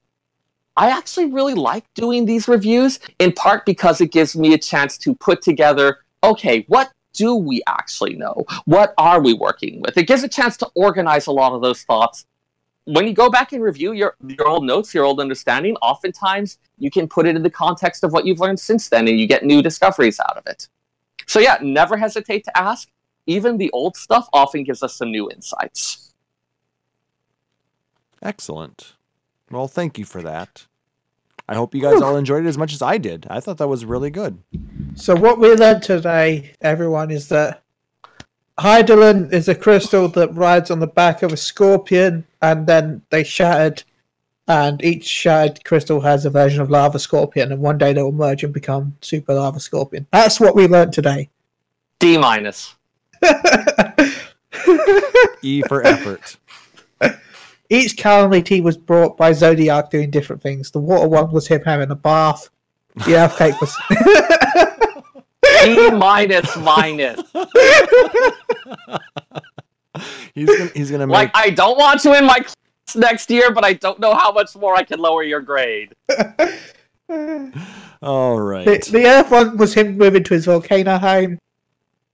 I actually really like doing these reviews in part because it gives me a chance to put together, okay, what do we actually know? What are we working with? It gives a chance to organize a lot of those thoughts. When you go back and review your, your old notes, your old understanding, oftentimes you can put it in the context of what you've learned since then and you get new discoveries out of it. So yeah, never hesitate to ask. Even the old stuff often gives us some new insights. Excellent. Well, thank you for that. I hope you guys all enjoyed it as much as I did. I thought that was really good. So what we learned today, everyone, is that Hydaelyn is a crystal that rides on the back of a scorpion, and then they shattered, and each shattered crystal has a version of lava scorpion, and one day they will merge and become super lava scorpion. That's what we learned today. D minus. E for effort. [laughs] Each calamity was brought by Zodiark doing different things. The water one was him having a bath. The [laughs] earthquake was. D minus minus. [laughs] He's gonna he's gonna make Like I don't want you in my class [laughs] next year, but I don't know how much more I can lower your grade. [laughs] All right. The, the Earth one was him moving to his volcano home.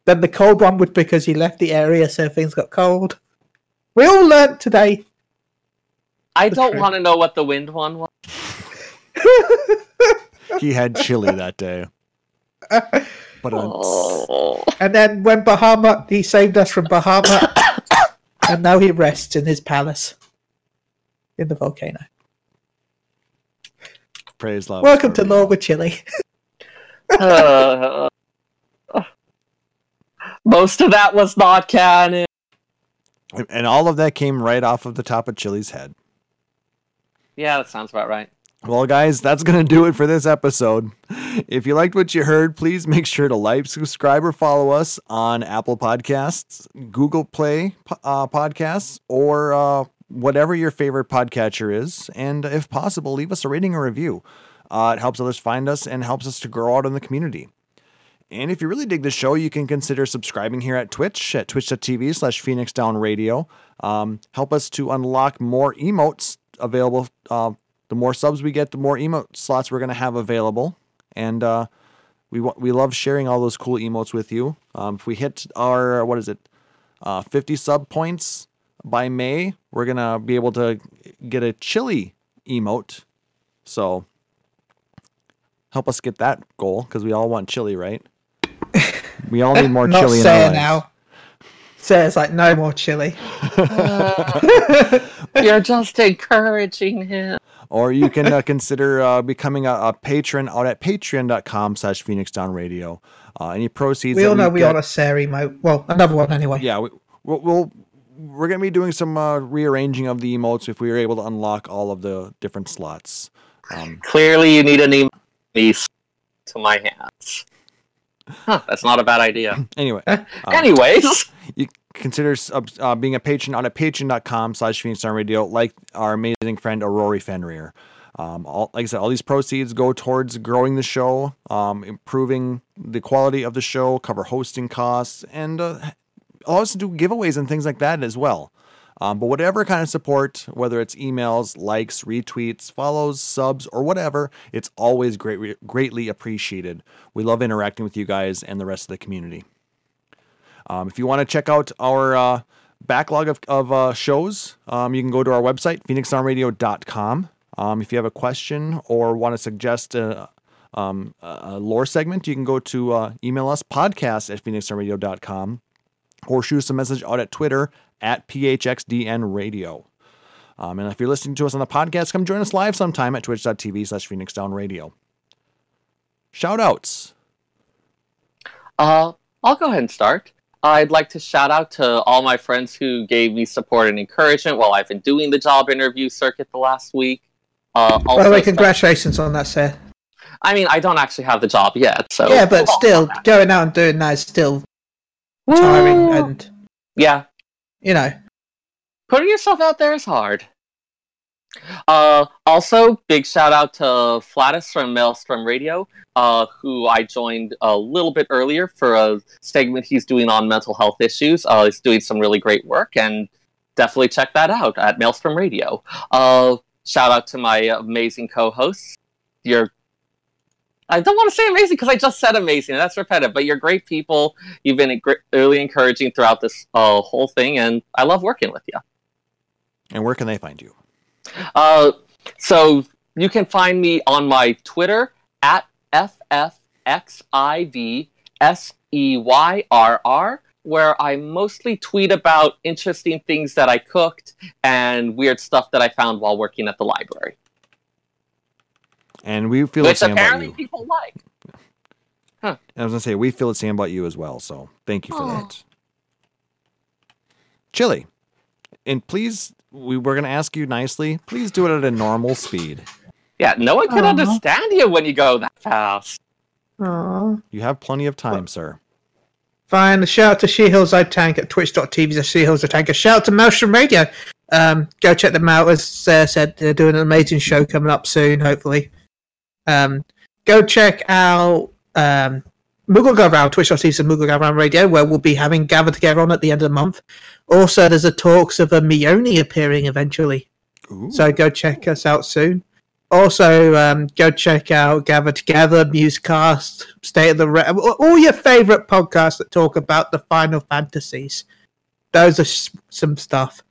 Then the cold one was because he left the area, so things got cold. We all learnt today. I That's don't want to know what the wind one was. [laughs] he had chili that day. But um, Oh. And then when Bahamut, he saved us from Bahamut, [coughs] and now he rests in his palace in the volcano. praise love. Welcome to Lord with Chili. Uh, [laughs] most of that was not canon. And all of that came right off of the top of Chili's head. Yeah, that sounds about right. Well, guys, that's going to do it for this episode. If you liked what you heard, please make sure to like, subscribe, or follow us on Apple Podcasts, Google Play uh, Podcasts, or uh, whatever your favorite podcatcher is. And if possible, leave us a rating or review. Uh, it helps others find us and helps us to grow out in the community. And if you really dig the show, you can consider subscribing here at Twitch at twitch.tv slash Phoenix Down Radio. Um, help us to unlock more emotes available. Uh, the more subs we get, the more emote slots we're going to have available. And uh, we wa- we love sharing all those cool emotes with you. Um, if we hit our, what is it, uh, 50 sub points by May, we're going to be able to get a chili emote. So help us get that goal because we all want chili, right? [laughs] We all need more Not chili in our Sarah lives. now. Sarah's like, no more chili. [laughs] You're just encouraging him. or you can uh, [laughs] consider uh, becoming a, a patron out at patreon.com slash phoenix down radio uh, any proceeds We that all know we get- are a Sarah emote. Well, another one anyway. yeah we, we'll, we'll we're gonna be doing some uh, rearranging of the emotes if we are able to unlock all of the different slots um, Clearly, you need an emote to my hands. Huh, that's not a bad idea. [laughs] anyway Uh, Anyways, [laughs] you consider sub- uh, being a patron on at patreon.com slash radio like our amazing friend aurori fenrir um, all, like i said all these proceeds go towards growing the show um, improving the quality of the show cover hosting costs and uh, to do giveaways and things like that as well. Um, but whatever kind of support whether it's emails likes retweets follows subs or whatever it's always great, greatly appreciated. We love interacting with you guys and the rest of the community. Um, if you want to check out our uh, backlog of, of uh, shows, um, you can go to our website, phoenixdownradio.com. Um, if you have a question or want to suggest a, um, a a lore segment, you can go to uh, email us, podcast at phoenixdownradio.com, or shoot us a message out at Twitter at phxdnradio. Um, and if you're listening to us on the podcast, come join us live sometime at twitch.tv slash phoenixdownradio. Shout outs. uh, I'll go ahead and start. I'd like to shout out to all my friends who gave me support and encouragement while I've been doing the job interview circuit the last week. Uh, By the way, congratulations on that, sir. I mean, I don't actually have the job yet, so yeah, but still, going out and doing that is still tiring, Woo! and yeah, you know, putting yourself out there is hard. Uh, also, big shout out to Flatus from Maelstrom Radio, uh, who I joined a little bit earlier for a segment he's doing on mental health issues. Uh, he's doing some really great work, and definitely check that out at Maelstrom Radio. Uh, shout out to my amazing co-hosts. You're I don't want to say amazing because I just said amazing. That's repetitive, but you're great people. You've been really encouraging throughout this uh, whole thing, and I love working with you. And where can they find you? Uh, so you can find me on my Twitter at ffxivseyyrr, where I mostly tweet about interesting things that I cooked and weird stuff that I found while working at the library, And we feel the which same about apparently you. people like. Huh. I was gonna say we feel the same about you as well. So thank you for Aw. that. Chili, and please, we were gonna ask you nicely. Please do it at a normal speed. Yeah, no one can Aw. understand you when you go that fast. Aww. You have plenty of time, sir. Fine. A shout out to She Heals I Tank at twitch.tv slash She Heals I Tank. A shout out to Maelstrom Radio. Um, go check them out. As Sarah said, they're doing an amazing show coming up soon, hopefully. Um, go check out um, Moogle Go Round, twitch.tv slash Moogle Go Round Radio, where we'll be having Gather Together on at the end of the month. Also, there's a talks of a Mione appearing eventually. Ooh. So go check us out soon. Also, um, go check out Gather Together, Musecast, State of the Re- all your favorite podcasts that talk about the Final Fantasies. Those are s- some stuff.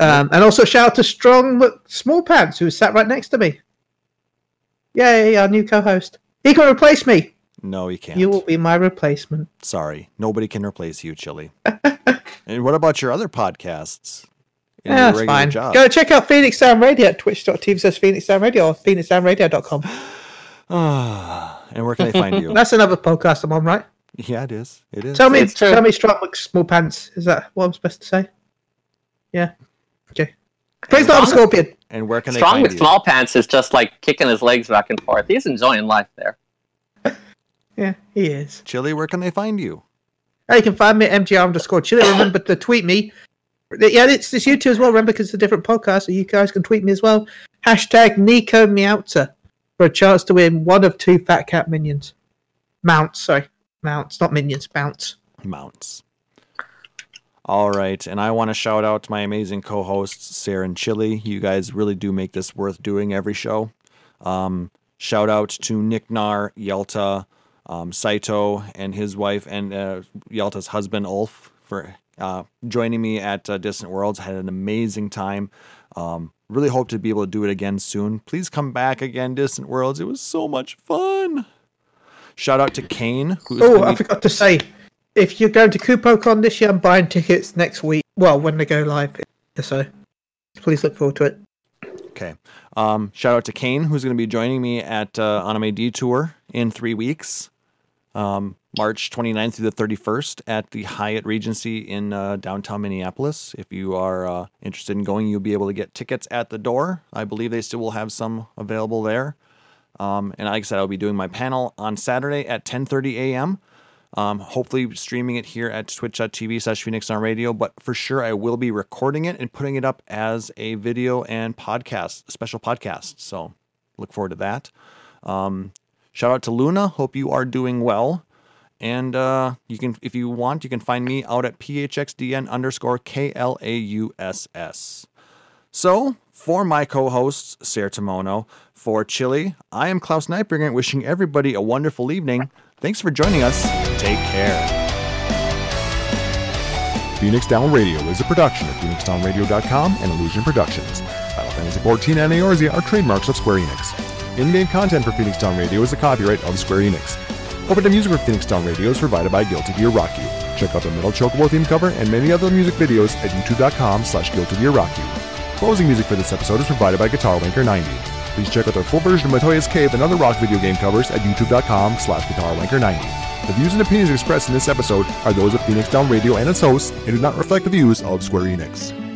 Um, and also shout out to Strong Small Pants, who sat right next to me. Yay, our new co-host. He can replace me. No, he can't. You will be my replacement. Sorry, nobody can replace you, Chili. [laughs] and what about your other podcasts? in Yeah, your that's fine. job? Go check out Phoenix Down Radio at twitch.tv says Phoenix Down Radio or phoenixdownradio.com. Ah, [sighs] and where can they find you? [laughs] That's another podcast I'm on, right? yeah, it is. It is. Tell me, tell me, Strong Small Pants. Is that what I'm supposed to say? Yeah. Okay. Praise the Lord, Strong- Scorpion. and where can they Strong find with you? small pants is just like kicking his legs back and forth. He's enjoying life there. [laughs] Yeah, he is. Chili, where can they find you? Hey, you can find me at MGR underscore chili. Remember to tweet me. Yeah, it's, it's you two as well. Remember, because it's a different podcast, so you guys can tweet me as well. Hashtag Nico Meowta for a chance to win one of two Fat Cat minions. Mounts, sorry. Mounts, not minions, mounts. Mounts. All right, and I want to shout out to my amazing co-hosts Sarah and Chili. You guys really do make this worth doing every show. Um, shout out to Nick Nar, Yelta, um, Saito, and his wife, and uh, Yelta's husband Ulf for uh, joining me at uh, Distant Worlds. Had an amazing time. Um, really hope to be able to do it again soon. Please come back again, Distant Worlds. It was so much fun. Shout out to Kane, who's Oh, I forgot to say, if you're going to KupoCon this year, I'm buying tickets next week. Well, when they go live. So please look forward to it. Okay. Um, shout out to Kane, who's going to be joining me at uh, Anime Detour in three weeks, um, March 29th through the 31st at the Hyatt Regency in uh, downtown Minneapolis. If you are uh, interested in going, you'll be able to get tickets at the door. I believe they still will have some available there. Um, and like I said, I'll be doing my panel on Saturday at 10:30 a.m. Um, hopefully streaming it here at twitch.tv slash Phoenix Down Radio, but for sure I will be recording it and putting it up as a video and podcast, special podcast. So look forward to that. Um, shout out to Luna. Hope you are doing well. And uh, you can, if you want, you can find me out at phxdn underscore klauss. So for my co-hosts Sarah Timono, for Chili, I am Klaus Nightbringer, wishing everybody a wonderful evening. Thanks for joining us. Take care. Phoenix Down Radio is a production of PhoenixDownRadio.com and Illusion Productions. Final Fantasy XIV and Eorzea are trademarks of Square Enix. In-game content for Phoenix Down Radio is a copyright of Square Enix. Corporate music for Phoenix Down Radio is provided by Guilty Gear Rocky. Check out the Metal Chocobo theme cover and many other music videos at youtube.com slash Guilty Gear Rock You. Closing music for this episode is provided by Guitar Wanker 90. Please check out their full version of Matoya's Cave and other rock video game covers at youtube.com slash Guitar Wanker 90. The views and opinions expressed in this episode are those of Phoenix Down Radio and its hosts and do not reflect the views of Square Enix.